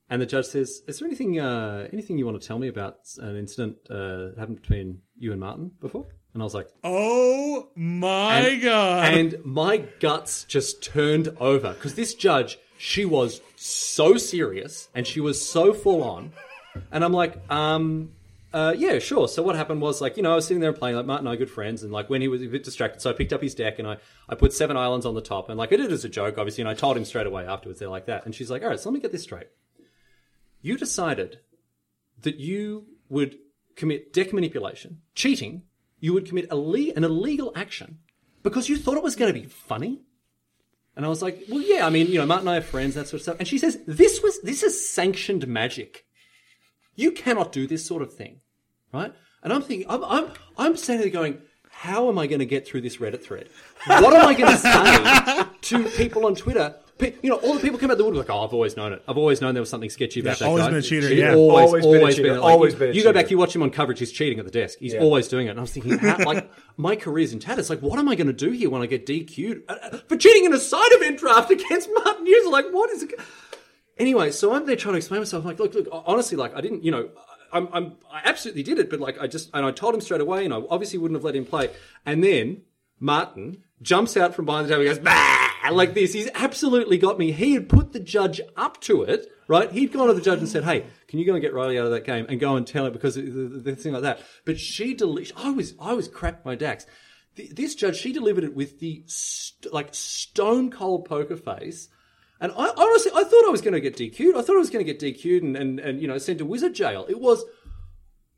and the judge says, "Is there anything uh, anything you want to tell me about an incident uh, that happened between you and Martin before?" And I was like, Oh my and, god! And my guts just turned over because this judge, she was so serious and she was so full on. And I'm like, um, uh, yeah, sure. So what happened was like, you know, I was sitting there playing, like Martin and I good friends, and like when he was a bit distracted, so I picked up his deck and I, I put seven islands on the top, and like I did it as a joke, obviously, and I told him straight away afterwards, they're like that. And she's like, all right, so let me get this straight. You decided that you would commit deck manipulation, cheating, you would commit ille- an illegal action because you thought it was going to be funny. And I was like, well, yeah, I mean, you know, Martin and I are friends, that sort of stuff. And she says, this was, this is sanctioned magic. You cannot do this sort of thing, right? And I'm thinking, I'm, I'm, I'm standing there going, how am I going to get through this Reddit thread? What am I going to say to people on Twitter? Pe- You know, all the people come out the woodwork. Like, oh, I've always known it. I've always known there was something sketchy about Yeah, that always guy. been a cheater, He's yeah. always, Always always, been a cheater, been. Like, always you, been a you go back, cheater. you watch him on coverage. He's cheating at the desk. He's Yeah. always doing it. And I was thinking, how, *laughs* like, my career's in tatters. Like, what am I going to do here when I get DQ'd uh, uh, for cheating in a side event draft against Martin Juza? Like, what is it? Anyway, so I'm there trying to explain myself. I'm like, look, look, honestly, like, I didn't, you know, I'm, I'm, I absolutely did it, but like, I just, and I told him straight away, and I obviously wouldn't have let him play. And then Martin jumps out from behind the table, and goes, bah! like this. He's absolutely got me. He had put the judge up to it, right? He'd gone to the judge and said, hey, can you go and get Riley out of that game and go and tell her because the, the, the thing like that. But she, I was, I was cracked my dax. Th- This judge, she delivered it with the st- like stone cold poker face. And I honestly, I thought I was going to get DQ'd. I thought I was going to get DQ'd and, and, and, you know, sent to wizard jail. It was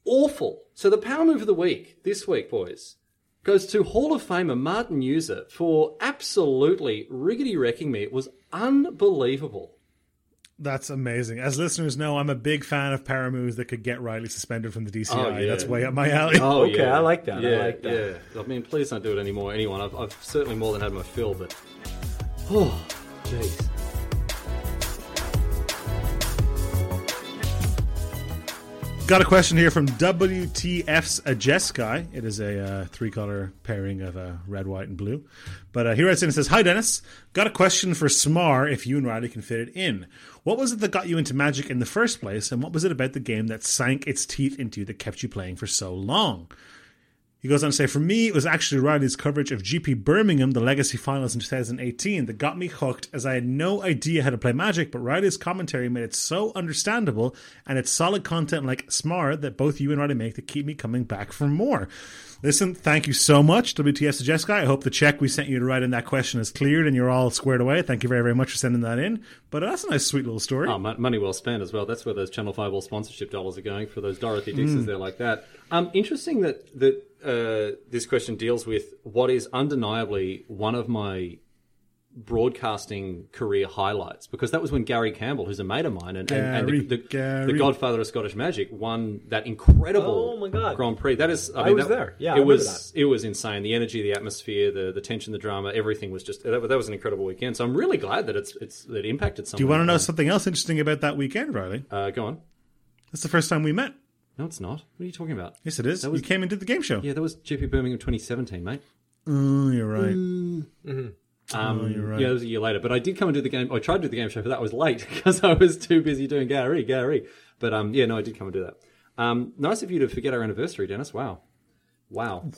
awful. So the power move of the week, this week, boys, goes to Hall of Famer Martin Juza for absolutely riggedy wrecking me. It was unbelievable. That's amazing. As listeners know, I'm a big fan of power moves that could get Riley suspended from the DCI. Oh, yeah. That's way up my alley. Oh, Okay, yeah. I like that, I Yeah, like that. Yeah. I mean, please don't do it anymore, anyone. I've, I've certainly more than had my fill, but. Oh, jeez. Got a question here from WTF's a guy. It is a uh, three color pairing of uh, red, white, and blue. But uh, he writes in and says, Hi, Denis. Got a question for Smar if you and Riley can fit it in. What was it that got you into Magic in the first place, and what was it about the game that sank its teeth into you that kept you playing for so long? He goes on to say, For me, it was actually Riley's coverage of GP Birmingham, the Legacy Finals in 2018, that got me hooked as I had no idea how to play Magic, but Riley's commentary made it so understandable and it's solid content like Smart that both you and Riley make that keep me coming back for more. Listen, thank you so much, WTS to Jessica. I hope the check we sent you to write in that question is cleared and you're all squared away. Thank you very, very much for sending that in. But that's a nice, sweet little story. Oh, money well spent as well. That's where those Channel Fireball sponsorship dollars are going for those Dorothy Dixes there like that. Um, interesting that that uh, this question deals with what is undeniably one of my broadcasting career highlights because that was when Gary Campbell, who's a mate of mine and, and, and the, the, Gary. the godfather of Scottish Magic, won that incredible Oh, my God. Grand Prix. That is, I, I mean, was that- there. Yeah, it remember was it was insane. The energy, the atmosphere, the the tension, the drama, everything was just that, that was an incredible weekend. So I'm really glad that it's it's that it impacted someone. Do you want to know something else interesting about that weekend, Riley? Uh, go on. That's the first time we met. No, it's not. What are you talking about? Yes, it is. was- you came and did the game show. Yeah, that was GP Birmingham 2017, mate. Oh, you're right. Um, you're right. Yeah, it was a year later. But I did come and do the game. I tried to do the game show, but that was late *laughs* because I was too busy doing Gary, Gary. But um, yeah, no, I did come and do that. Um, nice of you to forget our anniversary, Denis. Wow, wow.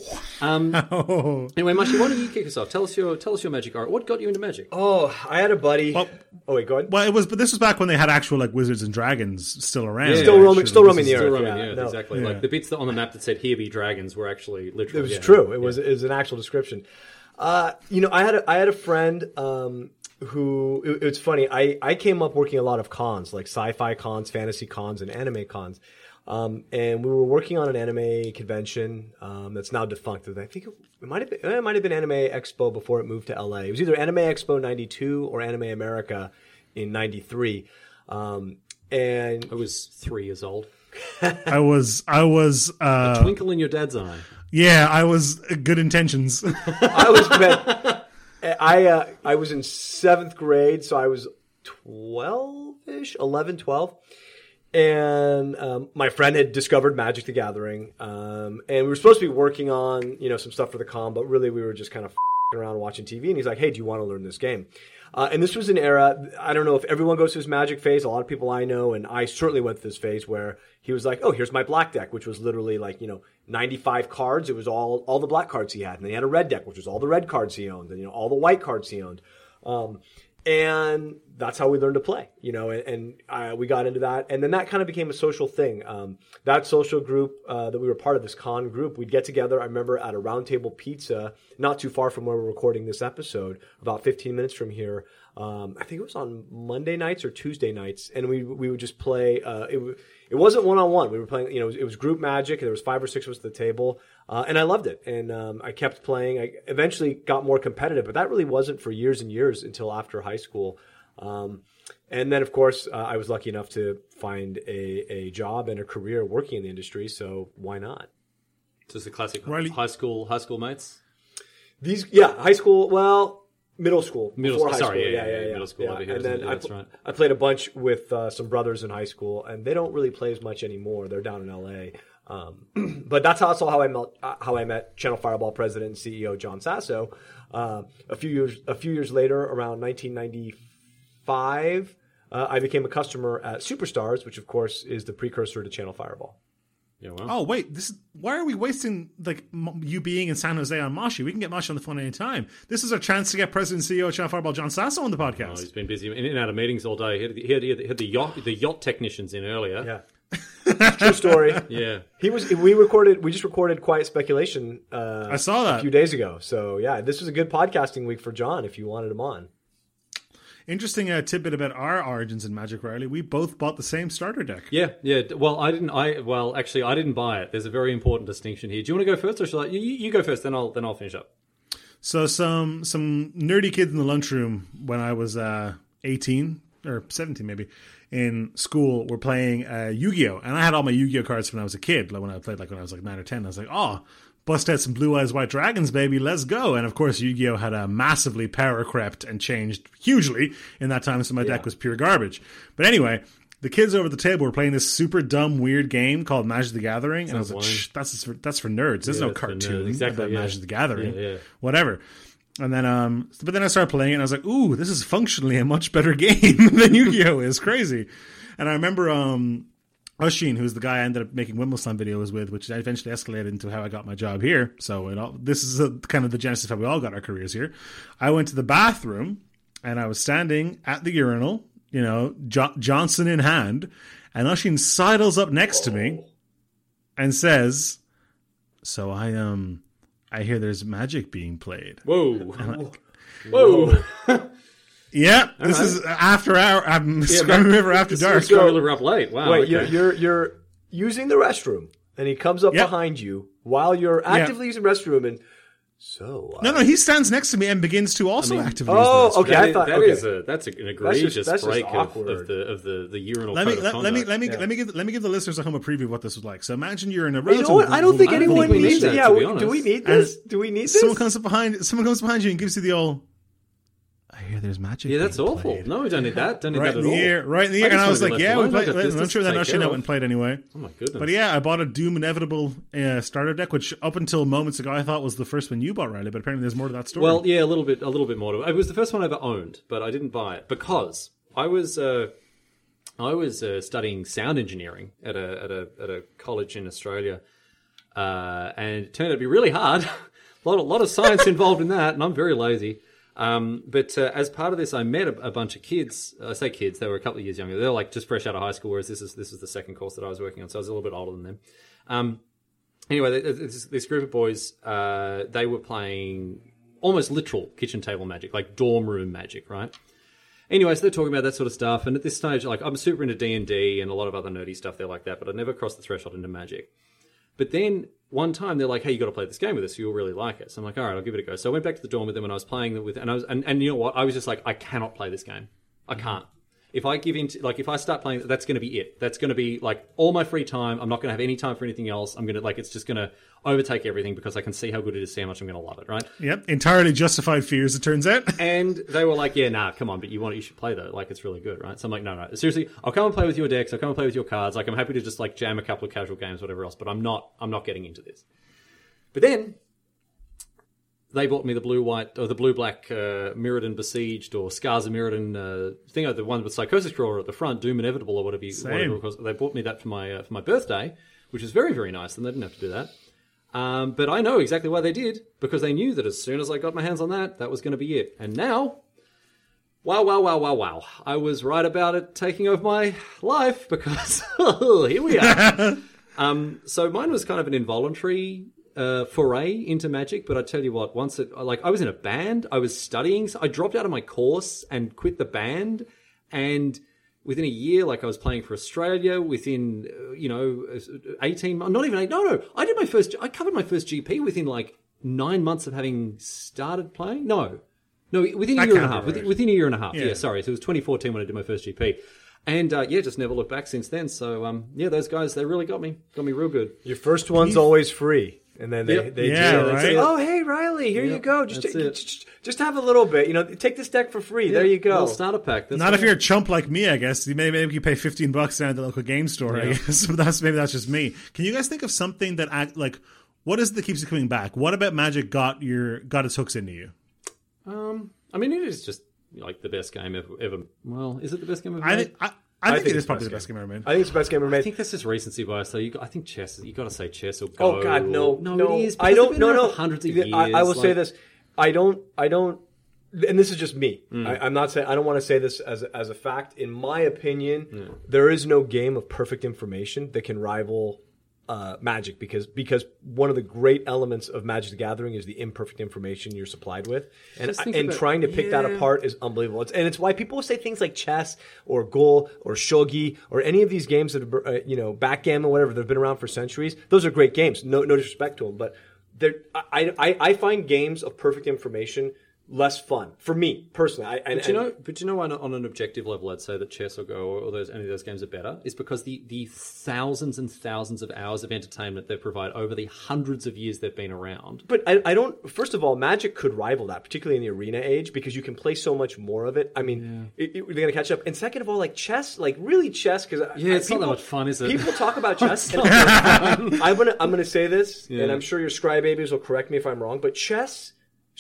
Um, Oh, *laughs* anyway, Mashi, why don't you kick us off? Tell us your tell us your magic art. What got you into magic? Oh, I had a buddy. Well- oh wait, go ahead. well, it was, but this was back when they had actual like wizards and dragons still around. Yeah, Still yeah, roaming, still roaming is- the Still earth. running, yeah, yeah, no. exactly. Yeah. Like the bits that on the map that said "Here be dragons" were actually literally. It was yeah. true. It was it was an actual description. Uh, you know, I had a, I had a friend um, who it, it's funny. I I came up working a lot of cons like sci-fi cons, fantasy cons, and anime cons. Um, and we were working on an anime convention um, that's now defunct. I think it, it might have been it might have been Anime Expo before it moved to LA. It was either Anime Expo '92 or Anime America in '93. Um, and I was three years old. I was, I was, uh, Twinkle in your dad's eye. yeah, I was uh, good intentions. *laughs* I was man, I uh, I was in seventh grade, so I was twelve ish, 11, 12. And um, my friend had discovered Magic the Gathering, um, and we were supposed to be working on you know some stuff for the con, but really we were just kind of around watching TV. And he's like, "Hey, do you want to learn this game?" Uh, and this was an era. I don't know if everyone goes through this Magic phase. A lot of people I know, and I certainly went through this phase where he was like, "Oh, here's my black deck," which was literally like you know 95 cards. It was all all the black cards he had, and then he had a red deck, which was all the red cards he owned, and you know all the white cards he owned. Um, and that's how we learned to play, you know, and, and uh, we got into that. And then that kind of became a social thing. Um, that social group uh, that we were part of, this con group, we'd get together, I remember at a round table pizza, not too far from where we're recording this episode, about 15 minutes from here. Um, I think it was on Monday nights or Tuesday nights. And we, we would just play, uh, it, it wasn't one on one. We were playing, you know, it was, it was group magic. There was five or six of us at the table, uh, and I loved it. And um, I kept playing. I eventually got more competitive, but that really wasn't for years and years until after high school. Um, and then, of course, uh, I was lucky enough to find a, a job and a career working in the industry. So why not? Just the classic Riley- high school high school mates. These, yeah, high school. Well, middle school. Middle school, sorry, school. yeah, yeah, middle school over here, And then? Yeah, I, that's pl- right. I played a bunch with uh, some brothers in high school, and they don't really play as much anymore. They're down in L.A. Um, *clears throat* but that's also how I met uh, how I met Channel Fireball president and CEO John Sasso. Uh, a few years a few years later, around 1995, uh, I became a customer at Superstars, which of course is the precursor to Channel Fireball. Yeah, well. oh wait, this is, why are we wasting like m- you being in San Jose on Mashi? We can get Mashi on the phone anytime. This is our chance to get President and CEO of Channel Fireball John Sasso on the Oh, podcast. he's been busy in and out of meetings all day. He had, he had, he had, he had the yacht the yacht technicians in earlier. Yeah, *laughs* true story. Yeah. He was. We recorded. We just recorded Quiet Speculation. Uh, I saw that. a few days ago. So yeah, this was a good podcasting week for John. If you wanted him on, Interesting uh, tidbit about our origins in Magic Riley. We both bought the same starter deck. Yeah, yeah. Well, I didn't. I well, actually, I didn't buy it. There's a very important distinction here. Do you want to go first, or shall I? You, you you go first, then I'll then I'll finish up. So some some nerdy kids in the lunchroom when I was uh, 18 or 17 maybe in school were playing uh, Yu-Gi-Oh, and I had all my Yu-Gi-Oh cards when I was a kid. Like when I played, like when I was like nine or ten, I was like, oh. Bust out some blue eyes white dragons, baby. Let's go! And of course, Yu-Gi-Oh had a massively power crept and changed hugely in that time, so my deck was pure garbage. But anyway, the kids over the table were playing this super dumb, weird game called Magic the Gathering, and I was like. Shh, "That's for, that's for nerds. There's no that's cartoon Exactly, about yeah. Magic the Gathering, Yeah, yeah. whatever." And then, um, but then I started playing it, and I was like, "Ooh, this is functionally a much better *laughs* game than Yu-Gi-Oh is crazy." And I remember, um, who's the guy I ended up making Wimbledon videos with, which eventually escalated into how I got my job here. So it all, this is a, kind of the genesis of how we all got our careers here. I went to the bathroom and I was standing at the urinal, you know, jo- Johnson in hand, and Ushin sidles up next to me and says, "So I um, I hear there's magic being played." Whoa. Whoa. Yeah, this is after hour. Um, I'm Scrumming man. River after This dark. is going to up late. Wow. Wait, okay. you're, you're you're using the restroom, and he comes up Yep. behind you while you're actively using the restroom, and so uh, No, no, he stands next to me and begins to also actively. oh, use okay. That I is- thought- that okay. is a that's an egregious that's just break of, of the of the the urinal Let me let, let me let me let me give let me give the listeners at home a preview of what this was like. So imagine you're in a You know what? I don't think anyone think need needs that, it. Yeah, to be do we need this? Do we need this? someone comes up behind someone comes behind you and gives you the old. I hear there's magic. Yeah, that's awful. played." No, we don't need that. Don't need Right that in at the all. ear, right in the I and I was like, "Yeah, we played." I've got I'm business sure that take Ushin care out and played anyway. Oh my goodness. But yeah, I bought a Doom Inevitable uh, starter deck, which up until moments ago I thought was the first one you bought, Riley. But apparently there's more to that story. Well, yeah, a little bit, a little bit more. To it. it was the first one I ever owned, but I didn't buy it because I was, uh, I was uh, studying sound engineering at a at a at a college in Australia, uh, and it turned out to be really hard. *laughs* a lot, a lot of science *laughs* involved in that, and I'm very lazy. Um, but uh, as part of this, I met a, a bunch of kids. I say kids; they were a couple of years younger. They're like just fresh out of high school, whereas this is this is the second course that I was working on, so I was a little bit older than them. Um, anyway, this, this group of boys, uh, they were playing almost literal kitchen table magic, like dorm room magic, right? Anyway, so they're talking about that sort of stuff, and at this stage, like I'm super into D and D and a lot of other nerdy stuff there like that, but I never crossed the threshold into magic. But then one time they're like, "Hey, you got to play this game with us. You'll really like it." So I'm like, "All right, I'll give it a go." So I went back to the dorm with them, and I was playing it with, and I was, and, and you know what? I was just like, I cannot play this game. I mm-hmm. can't. If I give in, to, like, if I start playing, that's going to be it. That's going to be like all my free time. I'm not going to have any time for anything else. I'm going to like, it's just going to overtake everything because I can see how good it is, see how much I'm going to love it, right? yep, entirely justified fears. It turns out. *laughs* And they were like, "Yeah, nah, come on, but you want, you should play though. Like, it's really good, right?" So I'm like, "No, no, seriously, I'll come and play with your decks. I'll come and play with your cards. Like, I'm happy to just like jam a couple of casual games, whatever else. But I'm not, I'm not getting into this." But then they bought me the blue white or the blue black uh, Mirrodin Besieged or Scars of Mirrodin uh, thing, uh, the one with Psychosis Crawler at the front, Doom Inevitable or whatever. You, whatever it was. They bought me that for my uh, for my birthday, which is very very nice, and they didn't have to do that. Um, but I know exactly why they did because they knew that as soon as I got my hands on that, that was going to be it. And now, wow, wow, wow, wow, wow! I was right about it taking over my life because *laughs* here we are. *laughs* um, so mine was kind of an involuntary uh, foray into magic, but I tell you what, once it like I was in a band, I was studying, so I dropped out of my course and quit the band, and within a year, like I was playing for Australia. Within uh, you know eighteen, months, not even eight. No, no, I did my first. I covered my first GP within like nine months of having started playing. No, no, within a That year and a half. Within, within a year and a half. Yeah. Yeah. sorry. So it was 2014 when I did my first GP. And uh, yeah, just never looked back since then. So um, yeah, those guys they really got me, got me real good. Your first one's always free, and then they Yep. they Yeah, do- right? say, "Oh, hey, Riley, here you go. Just, that's just just have a little bit. You know, take this deck for free. there you go." It's not a pack. That's Not if you're a chump like me, I guess. You may maybe you pay fifteen bucks down at the local game store. I guess *laughs* but that's maybe that's just me. Can you guys think of something that act like what is it that keeps you coming back? What about Magic got your got its hooks into you? Um, I mean, it is just like the best game ever. ever. Well, is it the best game ever? I think I, I, think, think it is probably the best best game ever made. I think it's the best game ever made. I think that's just recency bias. So you, I think chess. You got to say chess or go. Oh God, no, or- no, no, it is. I don't. they've No, no. hundreds of years. I, will say this. I don't. I don't. And this is just me. Hmm. I, I'm not saying. I don't want to say this as as a fact. In my opinion, there is no game of perfect information that can rival uh, Magic because because one of the great elements of Magic the Gathering is the imperfect information you're supplied with, and think and about- trying to pick that apart is unbelievable. It's, and it's why people say things like chess or Go or shogi or any of these games that are, uh, you know backgammon, whatever, that have been around for centuries. Those are great games. No, no disrespect to them, but I, I, I find games of perfect information less fun for me personally. I, and, But you know, but you know, on, on an objective level, I'd say that chess or Go or those any of those games are better. Is because the the thousands and thousands of hours of entertainment they provide over the hundreds of years they've been around. But I, I don't. First of all, Magic could rival that, particularly in the arena age, because you can play so much more of it. I mean, it, it- they're gonna catch up. And second of all, like chess, like really chess, because Yeah, it's not that much fun, is it? People talk about *laughs* chess. I'm gonna I'm gonna say this, and I'm sure your Scry babies will correct me if I'm wrong, but chess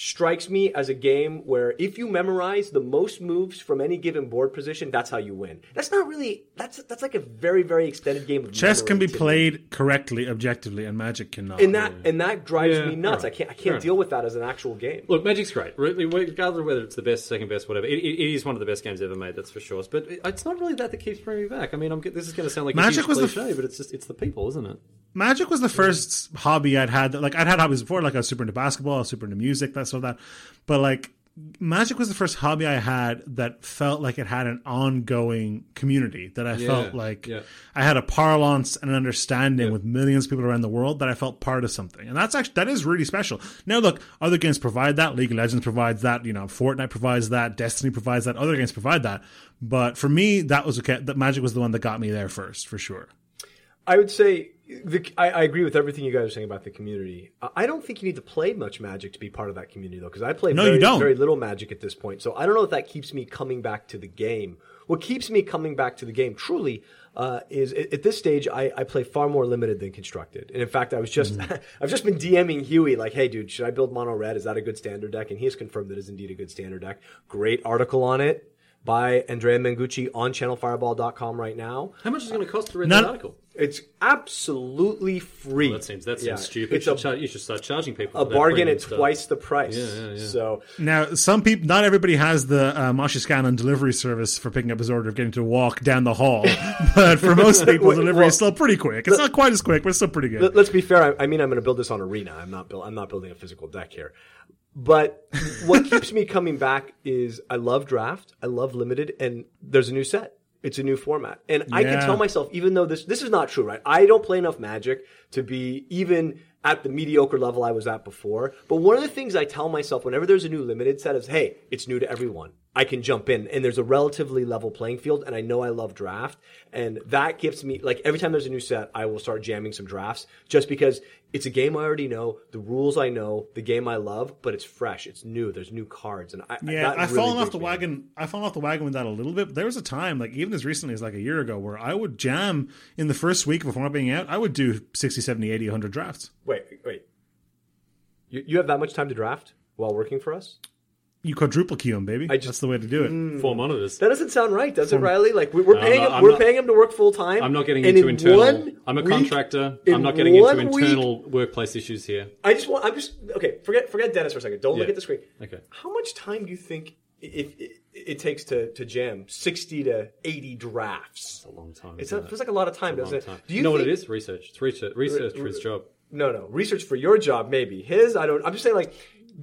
strikes me as a game where if you memorize the most moves from any given board position, that's how you win. That's not really. That's that's like a very very extended game of Chess can be to played correctly, objectively, and Magic cannot. and that and that drives Yeah, me nuts. alright. I can't I can't enough. deal with that as an actual game. Look, Magic's great, really, regardless of whether it's the best, second best, whatever. It, it, it is one of the best games ever made, that's for sure. But it, it's not really that that keeps bringing me back. I mean, I'm, this is going to sound like Magic a huge was the f- but it's just it's the people, isn't it? Magic was the first hobby I'd had. That, like I'd had hobbies before, like I was super into basketball, I was super into music, that sort of that. But like Magic was the first hobby I had that felt like it had an ongoing community. That I felt like yeah. I had a parlance and an understanding with millions of people around the world. That I felt part of something, and that's actually that is really special. Now, look, other games provide that. League of Legends provides that. You know, Fortnite provides that. Destiny provides that. Other games provide that. But for me, that was okay. That Magic was the one that got me there first, for sure. I would say the, I, I agree with everything you guys are saying about the community. I- don't think you need to play much Magic to be part of that community, though, because I play No, very, you don't. very little Magic at this point. So I don't know if that keeps me coming back to the game. What keeps me coming back to the game truly uh, is at, at this stage I, I play far more limited than constructed. And in fact, I was just Mm-hmm. *laughs* I've just been DMing Huey like, "Hey, dude, should I build mono red? Is that a good standard deck?" And he has confirmed that it is indeed a good standard deck. Great article on it by Andrea Mengucci on channelfireball.com right now. How much is it going to cost to read None- that article? It's absolutely free. That seems that seems Yeah. stupid. It's you, a, should char- you should start charging people a for bargain at stuff. twice the price. Yeah, yeah, yeah. So Now, some people, not everybody has the uh, Mashi Scanlan delivery service for picking up his order of getting to walk down the hall. *laughs* but for most *laughs* people, Wait, delivery well- is still pretty quick. It's not quite as quick, but it's still pretty good. let, us be fair. I, I mean, I'm going to build this on Arena. I'm not build, I'm not building a physical deck here. But *laughs* what keeps me coming back is I love draft, I love limited, and there's a new set. It's a new format, and I can tell myself, even though this this is not true, right? I don't play enough Magic to be even at the mediocre level I was at before. But one of the things I tell myself whenever there's a new limited set is, hey, it's new to everyone. I can jump in, and there's a relatively level playing field, and I know I love draft, and that gives me like every time there's a new set, I will start jamming some drafts just because it's a game I already know, the rules I know, the game I love, but it's fresh, it's new, there's new cards, and I yeah, I've really fallen off the wagon. I've fallen off the wagon with that a little bit. But there was a time, like even as recently as like a year ago, where I would jam in the first week before being out. I would do 60, 70, 80, 100 drafts. Wait, wait, you, you have that much time to draft while working for us? You quadruple queue him, baby. just- That's the way to do it. Hmm. Four monitors. That doesn't sound right, does it, Riley? Like we, we're No, paying I'm him, we're I'm paying him to work full time. I'm not getting into in internal. one I'm a week- contractor. in I'm not getting into one week- internal workplace issues here. I just want. I'm just okay. Forget forget Denis for a second. Don't look at the screen. Okay. How much time do you think if it, it takes to, to jam sixty to eighty drafts? It's a long time. It's a, it? feels like a lot of time, It's a doesn't long it? time. Do you, know what it is? Research. It's research. Research for his job. No, no. Research for your job, maybe his. I don't. I'm just saying, like,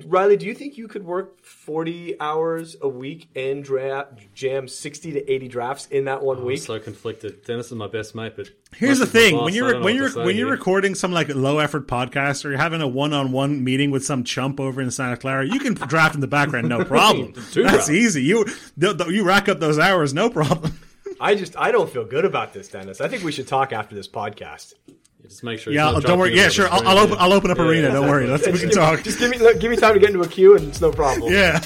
Riley. Do you think you could work forty hours a week and dra- jam sixty to eighty drafts in that one oh, I'm week? so conflicted. Denis is my best mate, but Here's the most of my thing: boss, when you're when you're when you're recording some like low effort podcast or you're having a one on one meeting with some chump over in Santa Clara, you can draft in the background, no *laughs* problem. That's drafts. easy. You th- th- you rack up those hours, no problem. *laughs* I just I don't feel good about this, Denis. I think we should talk after this podcast. Just make sure. yeah, don't worry. Yeah, sure. I'll, I'll open. I'll open up Yeah, arena. yeah. Don't worry. Let's we can give, talk. just give me look, give me time to get into a queue, and it's no problem. Yeah.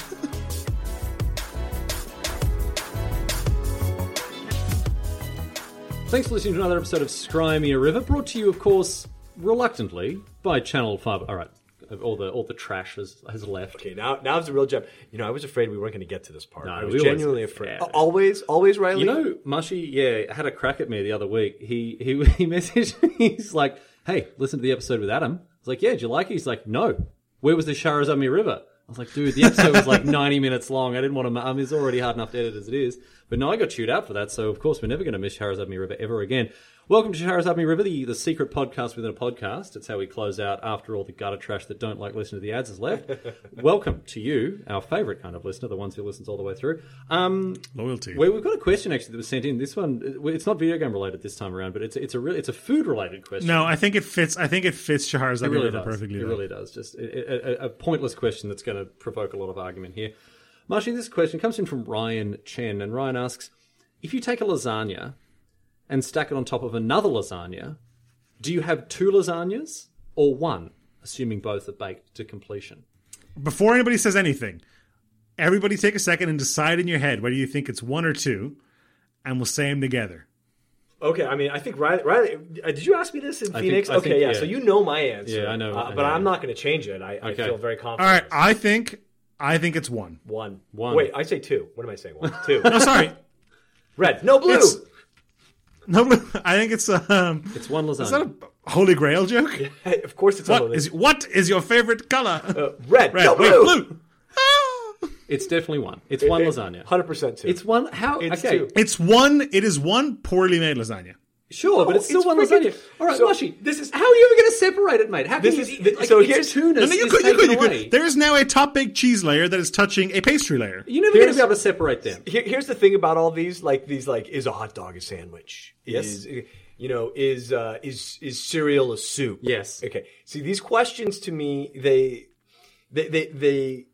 Thanks for listening to another episode of Scry Me a River, brought to you, of course, reluctantly by Channel Fireball. All right, all the all the trash has, has left. Okay, now now's a real gem. You know, I was afraid we weren't going to get to this part. No, I was we genuinely get- afraid. yeah. Always, always, Riley. You know, Mushy, yeah, had a crack at me the other week. He he *laughs* he messaged me. He's like, "Hey, listen to the episode with Adam." I was like, "Yeah, did you like it?" He's like, "No." Where was the Sharazami River? I was like, "Dude, the episode was like *laughs* 90 minutes long. I didn't want to. I mean, it's already hard enough to edit as it is." But no, I got chewed out for that. So of course, we're never going to miss Sharazami River ever again. Welcome to Shahrazad River, the, the secret podcast within a podcast. It's how we close out after all the gutter trash that don't like listening to the ads is left. *laughs* Welcome to you, our favourite kind of listener, the ones who listens all the way through. Um, Loyalty. we, we've got a question actually that was sent in. This one, it's not video game related this time around, but it's it's a really, it's a food related question. no, I think it fits. I think it fits Shahrazad It really River does. perfectly. It though. really does. Just a, a, a pointless question that's going to provoke a lot of argument here. Mashi, this question comes in from Ryan Chen, and Ryan asks: If you take a lasagna and stack it on top of another lasagna, do you have two lasagnas or one, assuming both are baked to completion? Before anybody says anything, everybody take a second and decide in your head whether you think it's one or two, and we'll say them together. Okay, I mean, I think Riley. Riley uh, did you ask me this in think- Phoenix? I okay, think- yeah, yeah. So you know my answer. Yeah, I know- Uh, I but know. I'm not going to change it. I, I feel very confident. All right, I think I think it's one. One. One. Wait, I say two. What am I saying? One. *laughs* Two. No, sorry, Red. No blue. It's- no. *laughs* I think it's um. It's one lasagna. Is that a Holy Grail joke? *laughs* of course, it's a What little- is what is your favorite color? uh, red. Red. No Wait, blue. blue. It's definitely one. It's one lasagna. Hundred percent two. It's one. How? It's okay, two. It's one. It is one poorly made lasagna. Sure, but it's still it's one freaking- lasagna. All right, so this is- how are you ever going to separate it, mate? How can This you? is- eat- th- like, so here's- tunis No, no, you could, you could, you could. There is now a top baked cheese layer that is touching a pastry layer. You're never going to be able to separate them. Here, here's the thing about all these, like these, like is a hot dog a sandwich? Yes. Is, you know, is uh, is is cereal a soup? Yes. Okay. See, these questions to me, they they they, they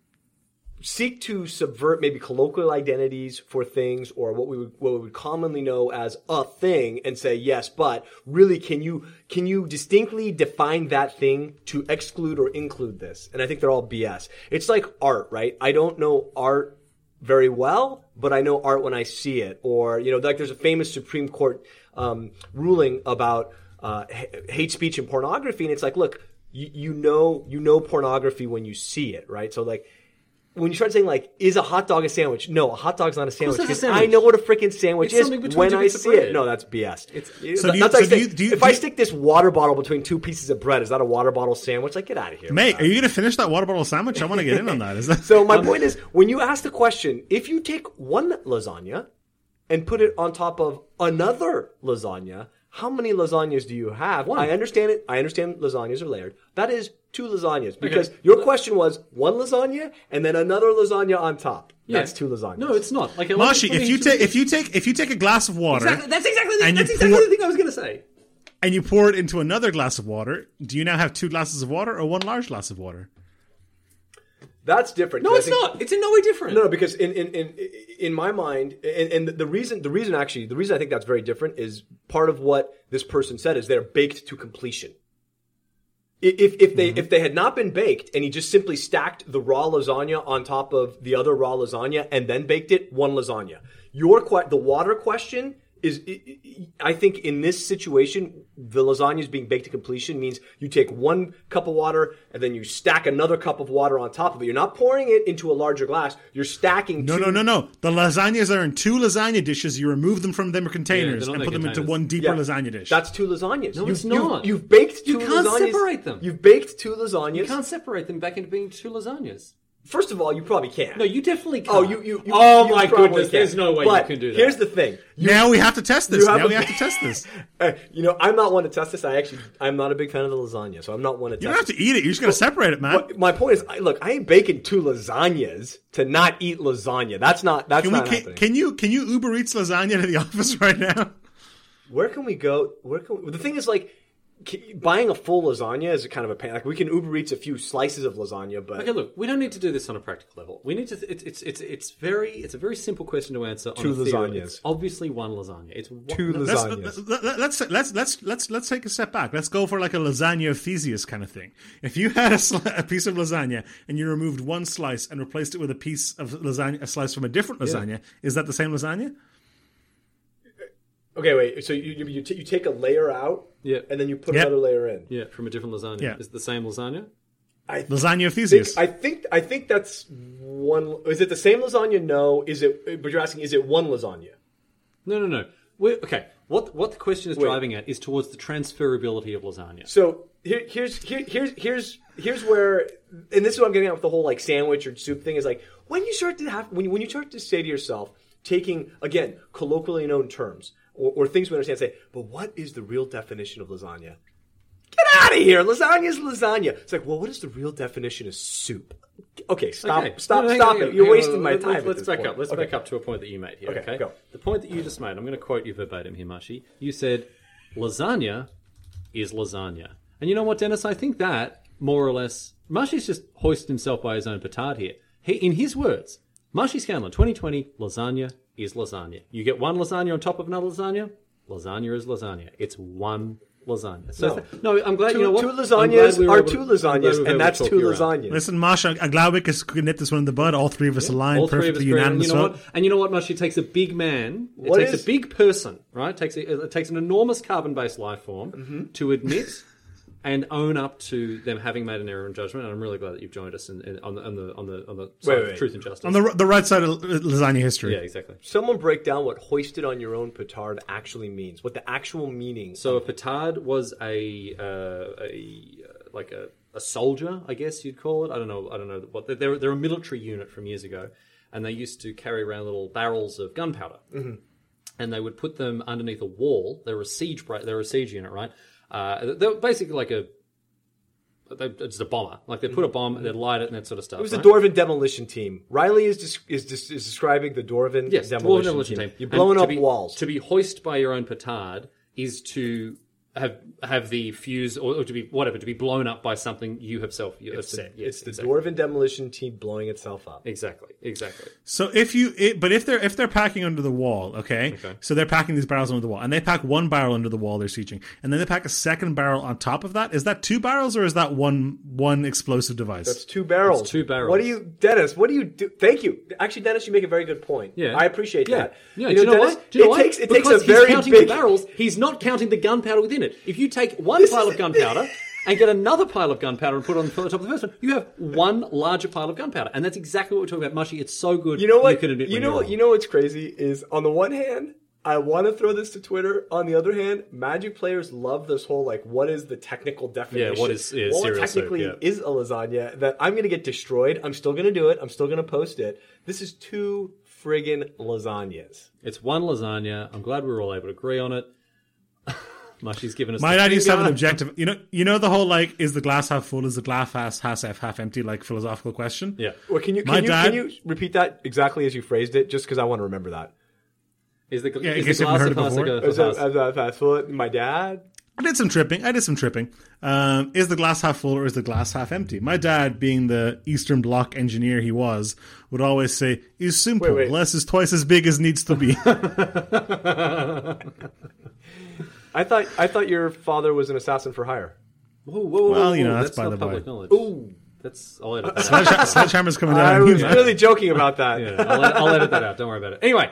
seek to subvert maybe colloquial identities for things or what we would what we would commonly know as a thing and say yes but really can you can you distinctly define that thing to exclude or include this and i think they're all bs it's like art right i don't know art very well, but I know art when I see it. Or, you know, like there's a famous Supreme Court um, ruling about uh, hate speech and pornography, and it's like, look, you, you know, you know pornography when you see it, right? So like. When you start saying like, is a hot dog a sandwich? No, a hot dog's not a sandwich. it's a sandwich. I know what a freaking sandwich It's is when I see it. No, that's BS. It's- So do you- so do you- do you- if do I stick this water bottle between two pieces of bread, is that a water bottle sandwich? Like, get out of here. Mate, are you going to finish that water bottle sandwich? I want to get in on that. Is that So my *laughs* point is, when you ask the question, if you take one lasagna and put it on top of another lasagna, how many lasagnas do you have? One. I understand it. I understand lasagnas are layered. That is two lasagnas because your question was one lasagna and then another lasagna on top. Yeah. That's two lasagnas. No, it's not. Like Mashi, let me- if you take if you take if you take a glass of water exactly, that's exactly the, And you that's exactly pour- the thing I was going to say. and you pour it into another glass of water, do you now have two glasses of water or one large glass of water? that's different. No, it's think- not. It's in no way different. No, no, because in in in in my mind, and, and the reason the reason actually the reason I think that's very different is part of what this person said is they're baked to completion. If if they mm-hmm. if they had not been baked and he just simply stacked the raw lasagna on top of the other raw lasagna and then baked it, one lasagna. Your que- the water question is I- I I think in this situation the lasagna is being baked to completion means you take one cup of water and then you stack another cup of water on top of it. You're not pouring it into a larger glass. You're stacking. No, two, no, no, no. No. The lasagnas are in two lasagna dishes. You remove them from their containers they're and put them into one deeper Yeah. lasagna dish. That's two lasagnas. No, it's you've, not. You've, you've baked two You can't lasagnas. separate them. You've baked two lasagnas. You can't separate them back into being two lasagnas. First of all, you probably can't. No, you definitely can't. Oh, you, you, you oh you my goodness! can. There's no way but you can do that. Here's the thing. You, now we have to test this. have Now a- we have to test this. *laughs* uh, you know, I'm not one to test this. I actually, I'm not a big fan of the lasagna, so I'm not one to test. You don't test have to eat it. You're just going to separate it, man. But my point is, I, look, I ain't baking two lasagnas to not eat lasagna. That's not. That's Can, we, not can, happening. can you can you Uber Eats lasagna to the *laughs* office right now? Where can we go? Where can we, the thing is like c- buying a full lasagna is kind of a pain. Like we can Uber Eats a few slices of lasagna, but Okay, look, we don't need to do this on a practical level. We need to. It's it's it's it's very it's a very simple question to answer. Two on lasagnas. It's obviously one lasagna. It's one, Two no, Let's, lasagnas. let- let- let's let's let's let's let's take a step back. Let's go for like a lasagna of Theseus kind of thing. If you had a, sli- a piece of lasagna and you removed one slice and replaced it with a piece of lasagna, a slice from a different lasagna, is that the same lasagna? Okay, wait. So you you, you, t- you take a layer out, Yeah. and then you put Yep. another layer in. Yeah, from a different lasagna. Yeah. Is it the same lasagna? I Lasagna of think I think I think that's one. Is it the same lasagna? No. Is it? But you're asking, is it one lasagna? No, no, no. we okay. What what the question is Wait. driving at is towards the transferability of lasagna. So here, here's here, here's here's here's where, and this is what I'm getting at with the whole like sandwich or soup thing is like when you start to have when you, when you start to say to yourself, taking again colloquially known terms or, or things we understand. Say, but what is the real definition of lasagna? Get out of here! Lasagna is lasagna. It's like, well, what is the real definition of soup? Okay, stop, Okay. stop, No, stop on, it. You're on. wasting my Let's- time. Let's back point. up. Let's Okay. back up to a point that you made here. Okay, Okay, go. The point that you just made. I'm going to quote you verbatim here, Mashi. You said, "Lasagna is lasagna," and you know what, Denis? I think that more or less, Mashi's just hoisted himself by his own petard here. He, in his words, Mashi Scanlan, 2020, lasagna is lasagna. You get one lasagna on top of another lasagna. Lasagna is lasagna. It's one lasagna. So No. no, I'm glad. Two, you know what? two lasagnas we are two lasagnas, we and that's two you around. lasagnas. Listen, Mashi, I'm glad we could nip this one in the bud. All three of us aligned All three of us perfectly agree. And unanimous you know what? And you know what, Mush? It takes a big man. It What takes is- a big person, right? It takes a, it takes an enormous carbon-based life form Mm-hmm. to admit and own up to them having made an error in judgment. And I'm really glad that you've joined us in, in, on the on the on the on the side Wait, of wait. truth and justice. On the the right side of lasagna history. yeah, exactly. Someone break down what hoisted on your own petard actually means. What the actual meaning. So a petard was a uh, a uh, like a, a soldier, I guess you'd call it. I don't know. I don't know what they're they're, they're a military unit from years ago, and they used to carry around little barrels of gunpowder, mm-hmm. and they would put them underneath a wall. They're a siege bra- they're a siege unit, right? Uh, they're basically like a they, it's a bomber. Like they put a bomb, and they'd light it, and that sort of stuff. It was right? the Dwarven demolition team. Riley is dis- is, dis- is describing the Dwarven Yes, demolition, Dwarven demolition team. team. You're And blowing to up be, walls. To be hoist by your own petard is to have have the fuse or, or to be whatever to be blown up by something you have self you have it's the, set. Yes, it's the exactly. Dwarven demolition team blowing itself up. Exactly, exactly. So if you, it, but if they're if they're packing under the wall, okay? Okay. So they're packing these barrels under the wall, and they pack one barrel under the wall they're sieging, and then they pack a second barrel on top of that. Is that two barrels or is that one one explosive device? That's two barrels. It's two barrels. What do you, Denis? What do you do? Thank you. Actually, Denis, you make a very good point. Yeah, I appreciate yeah. that. Yeah, you do know, you know Denis, what? Do you know it what? takes it takes because a very he's counting big the barrels. *laughs* He's not counting the gunpowder within it. If you take one This pile of gunpowder *laughs* and get another pile of gunpowder and put it on the top of the first one, you have one larger pile of gunpowder, and that's exactly what we're talking about. Mushy, it's so good. You know what? admit You know what? You know what's crazy is on the one hand, I want to throw this to Twitter. On the other hand, Magic players love this whole like, what is the technical definition? what is- yeah, what cereal soup, technically yeah. is a lasagna? That I'm going to get destroyed. I'm still going to do it. I'm still going to post it. This is two friggin' lasagnas. It's one lasagna. I'm glad we were all able to agree on it. Mushy's given us. Might I just have an objective? You know, you know the whole like, is the glass half full? Is the glass half half half, half empty? Like philosophical question. Yeah. Well, can you My can you, dad- can you repeat that exactly as you phrased it? Just because I want to remember that. Is the, Yeah, is the glass half before. fast food, my dad. I did some tripping. I did some tripping. Um, is the glass half full or is the glass half empty? My dad, being the Eastern Bloc engineer he was, would always say, "Is simple. Wait, wait. Less is twice as big as needs to be." *laughs* *laughs* I thought I thought your father was an assassin for hire. Whoa, whoa, whoa, Well, you whoa, know, that's, that's by not the by. public knowledge. Ooh, That's I'll edit *laughs* that. out. Sledgehammer's coming down. I on was *laughs* really joking about that. Yeah, I'll, ed- I'll edit that out. Don't worry about it. Anyway,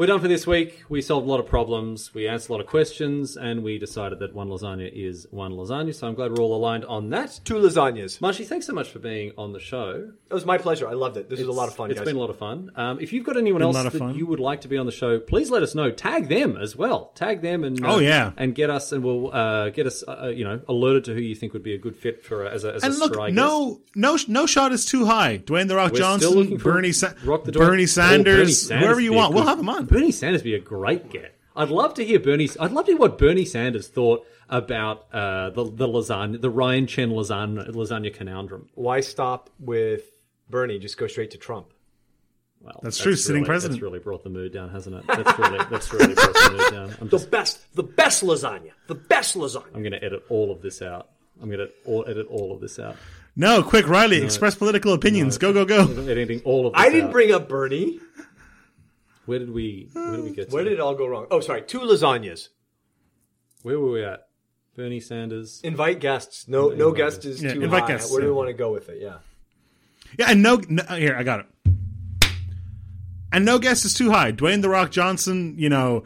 we're done for this week. We solved a lot of problems. We answered a lot of questions, and we decided that one lasagna is one lasagna. So I'm glad we're all aligned on that. Two lasagnas. Mashi, thanks so much for being on the show. It was my pleasure. I loved it. This was a lot of fun, It's guys. been a lot of fun. Um, if you've got anyone Been else that fun. you would like to be on the show, please let us know. Tag them as well. Tag them and uh, Oh, yeah. and get us and we'll uh, get us uh, you know alerted to who you think would be a good fit for uh, as a as And a look, strike. no, no, no shot is too high. Dwayne the Rock We're Johnson, Bernie, Sa- Rock the Door- Bernie Oh, Sanders, Bernie Sanders whoever you would be a want. We'll have him on. Bernie Sanders would be a great get. I'd love to hear Bernie. I'd love to hear what Bernie Sanders thought about uh, the the lasagna, the Ryan Chen lasagna lasagna conundrum. Why stop with Bernie? Just go straight to Trump. Well, That's true, sitting president. That's really brought the mood down, hasn't it? That's really that's really brought the mood down. I'm The just best, the best lasagna. The best lasagna. I'm going to edit all of this out. I'm going to all, edit all of this out. No, quick, Riley, express political opinions. Go, go, go. I'm editing all of this I didn't out. bring up Bernie. Where did we? Where did we get hmm. to? Where did it all go wrong? Oh, sorry. Two lasagnas. Where were we at? Bernie Sanders. Invite guests. No, no guest guests. is Yeah, too invite high. guests, Where do yeah. we want to go with it? Yeah. Yeah, and no, no here I got it. And no guess is too high. Dwayne the Rock Johnson, you know,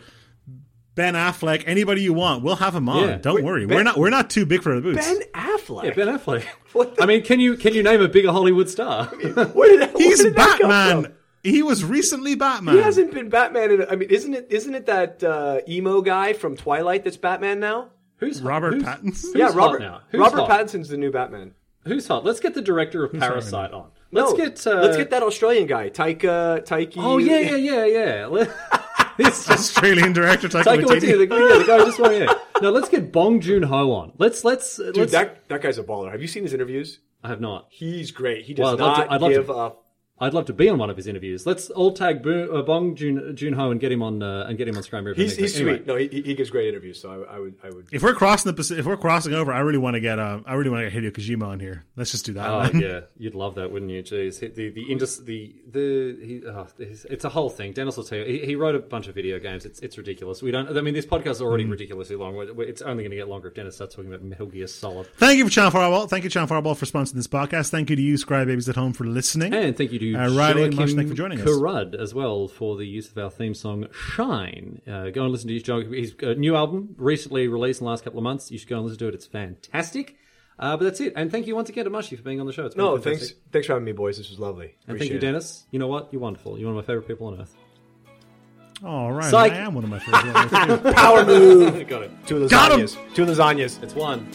Ben Affleck, anybody you want, we'll have him on. Yeah. Don't Wait, worry, Ben- we're not we're not too big for the boots. Ben Affleck. Yeah, Ben Affleck. *laughs* What the- I mean, can you can you name a bigger Hollywood star? *laughs* Where did that, where He's did that come Batman. From? He was recently Batman. He hasn't been Batman. In, I mean, isn't it? Isn't it that uh, emo guy from Twilight that's Batman now? Who's Robert who's, Pattinson. yeah, Robert. now? Who's Robert hot? Pattinson's the new Batman. Who's hot? Let's get the director of Parasite on. Let's No, get uh, let's get that Australian guy, Taika Taiki. Oh yeah, yeah, yeah, yeah. Let- *laughs* This *laughs* Australian director Taika Taika Waititi, Waititi. the, yeah, the guy just went in. No, let's get Bong Joon Ho on. Let's let's Dude, let's. that that guy's a baller. Have you seen his interviews? I have not. He's great. He does Well, I'd love not to- I'd to- give up. I'd love to be on one of his interviews. Let's all tag Bo- uh, Bong Joon, Joon Ho and get him on uh, and get him on Scrum River. He's he's week. Anyway, sweet. No, he, he he gives great interviews. So I, I would I would. If we're crossing the Pacific, if we're crossing over, I really want to get uh, I really want to get Hideo Kojima on here. Let's just do that. Oh man. yeah, you'd love that, wouldn't you? Jeez, the the indus, the the he, oh, it's, it's a whole thing. Denis will tell you. He, he wrote a bunch of video games. It's it's ridiculous. We don't. I mean, this podcast is already ridiculously long. We're- we're- It's only going to get longer if Denis starts talking about Metal Gear Solid. Thank you for Channel Fireball. Thank you, Channel Fireball, for sponsoring this podcast. Thank you to you, Scry Babies at home, for listening. And thank you to Uh, Riley and Joakim Mushnick for joining us. Karud as well for the use of our theme song "Shine." Uh, go and listen to his, his uh, new album, recently released in the last couple of months. You should go and listen to it. It's fantastic. Uh, but that's it. And thank you once again to Mushy for being on the show. It's No, fantastic. thanks thanks for having me, boys. This was lovely. And thank you, Denis. You know what? You're wonderful. You're one of my favorite people on earth. All right, Psych. I am one of my favorite. People. *laughs* Power move. *laughs* Got it. Two Got him! lasagnas. Two lasagnas. It's one.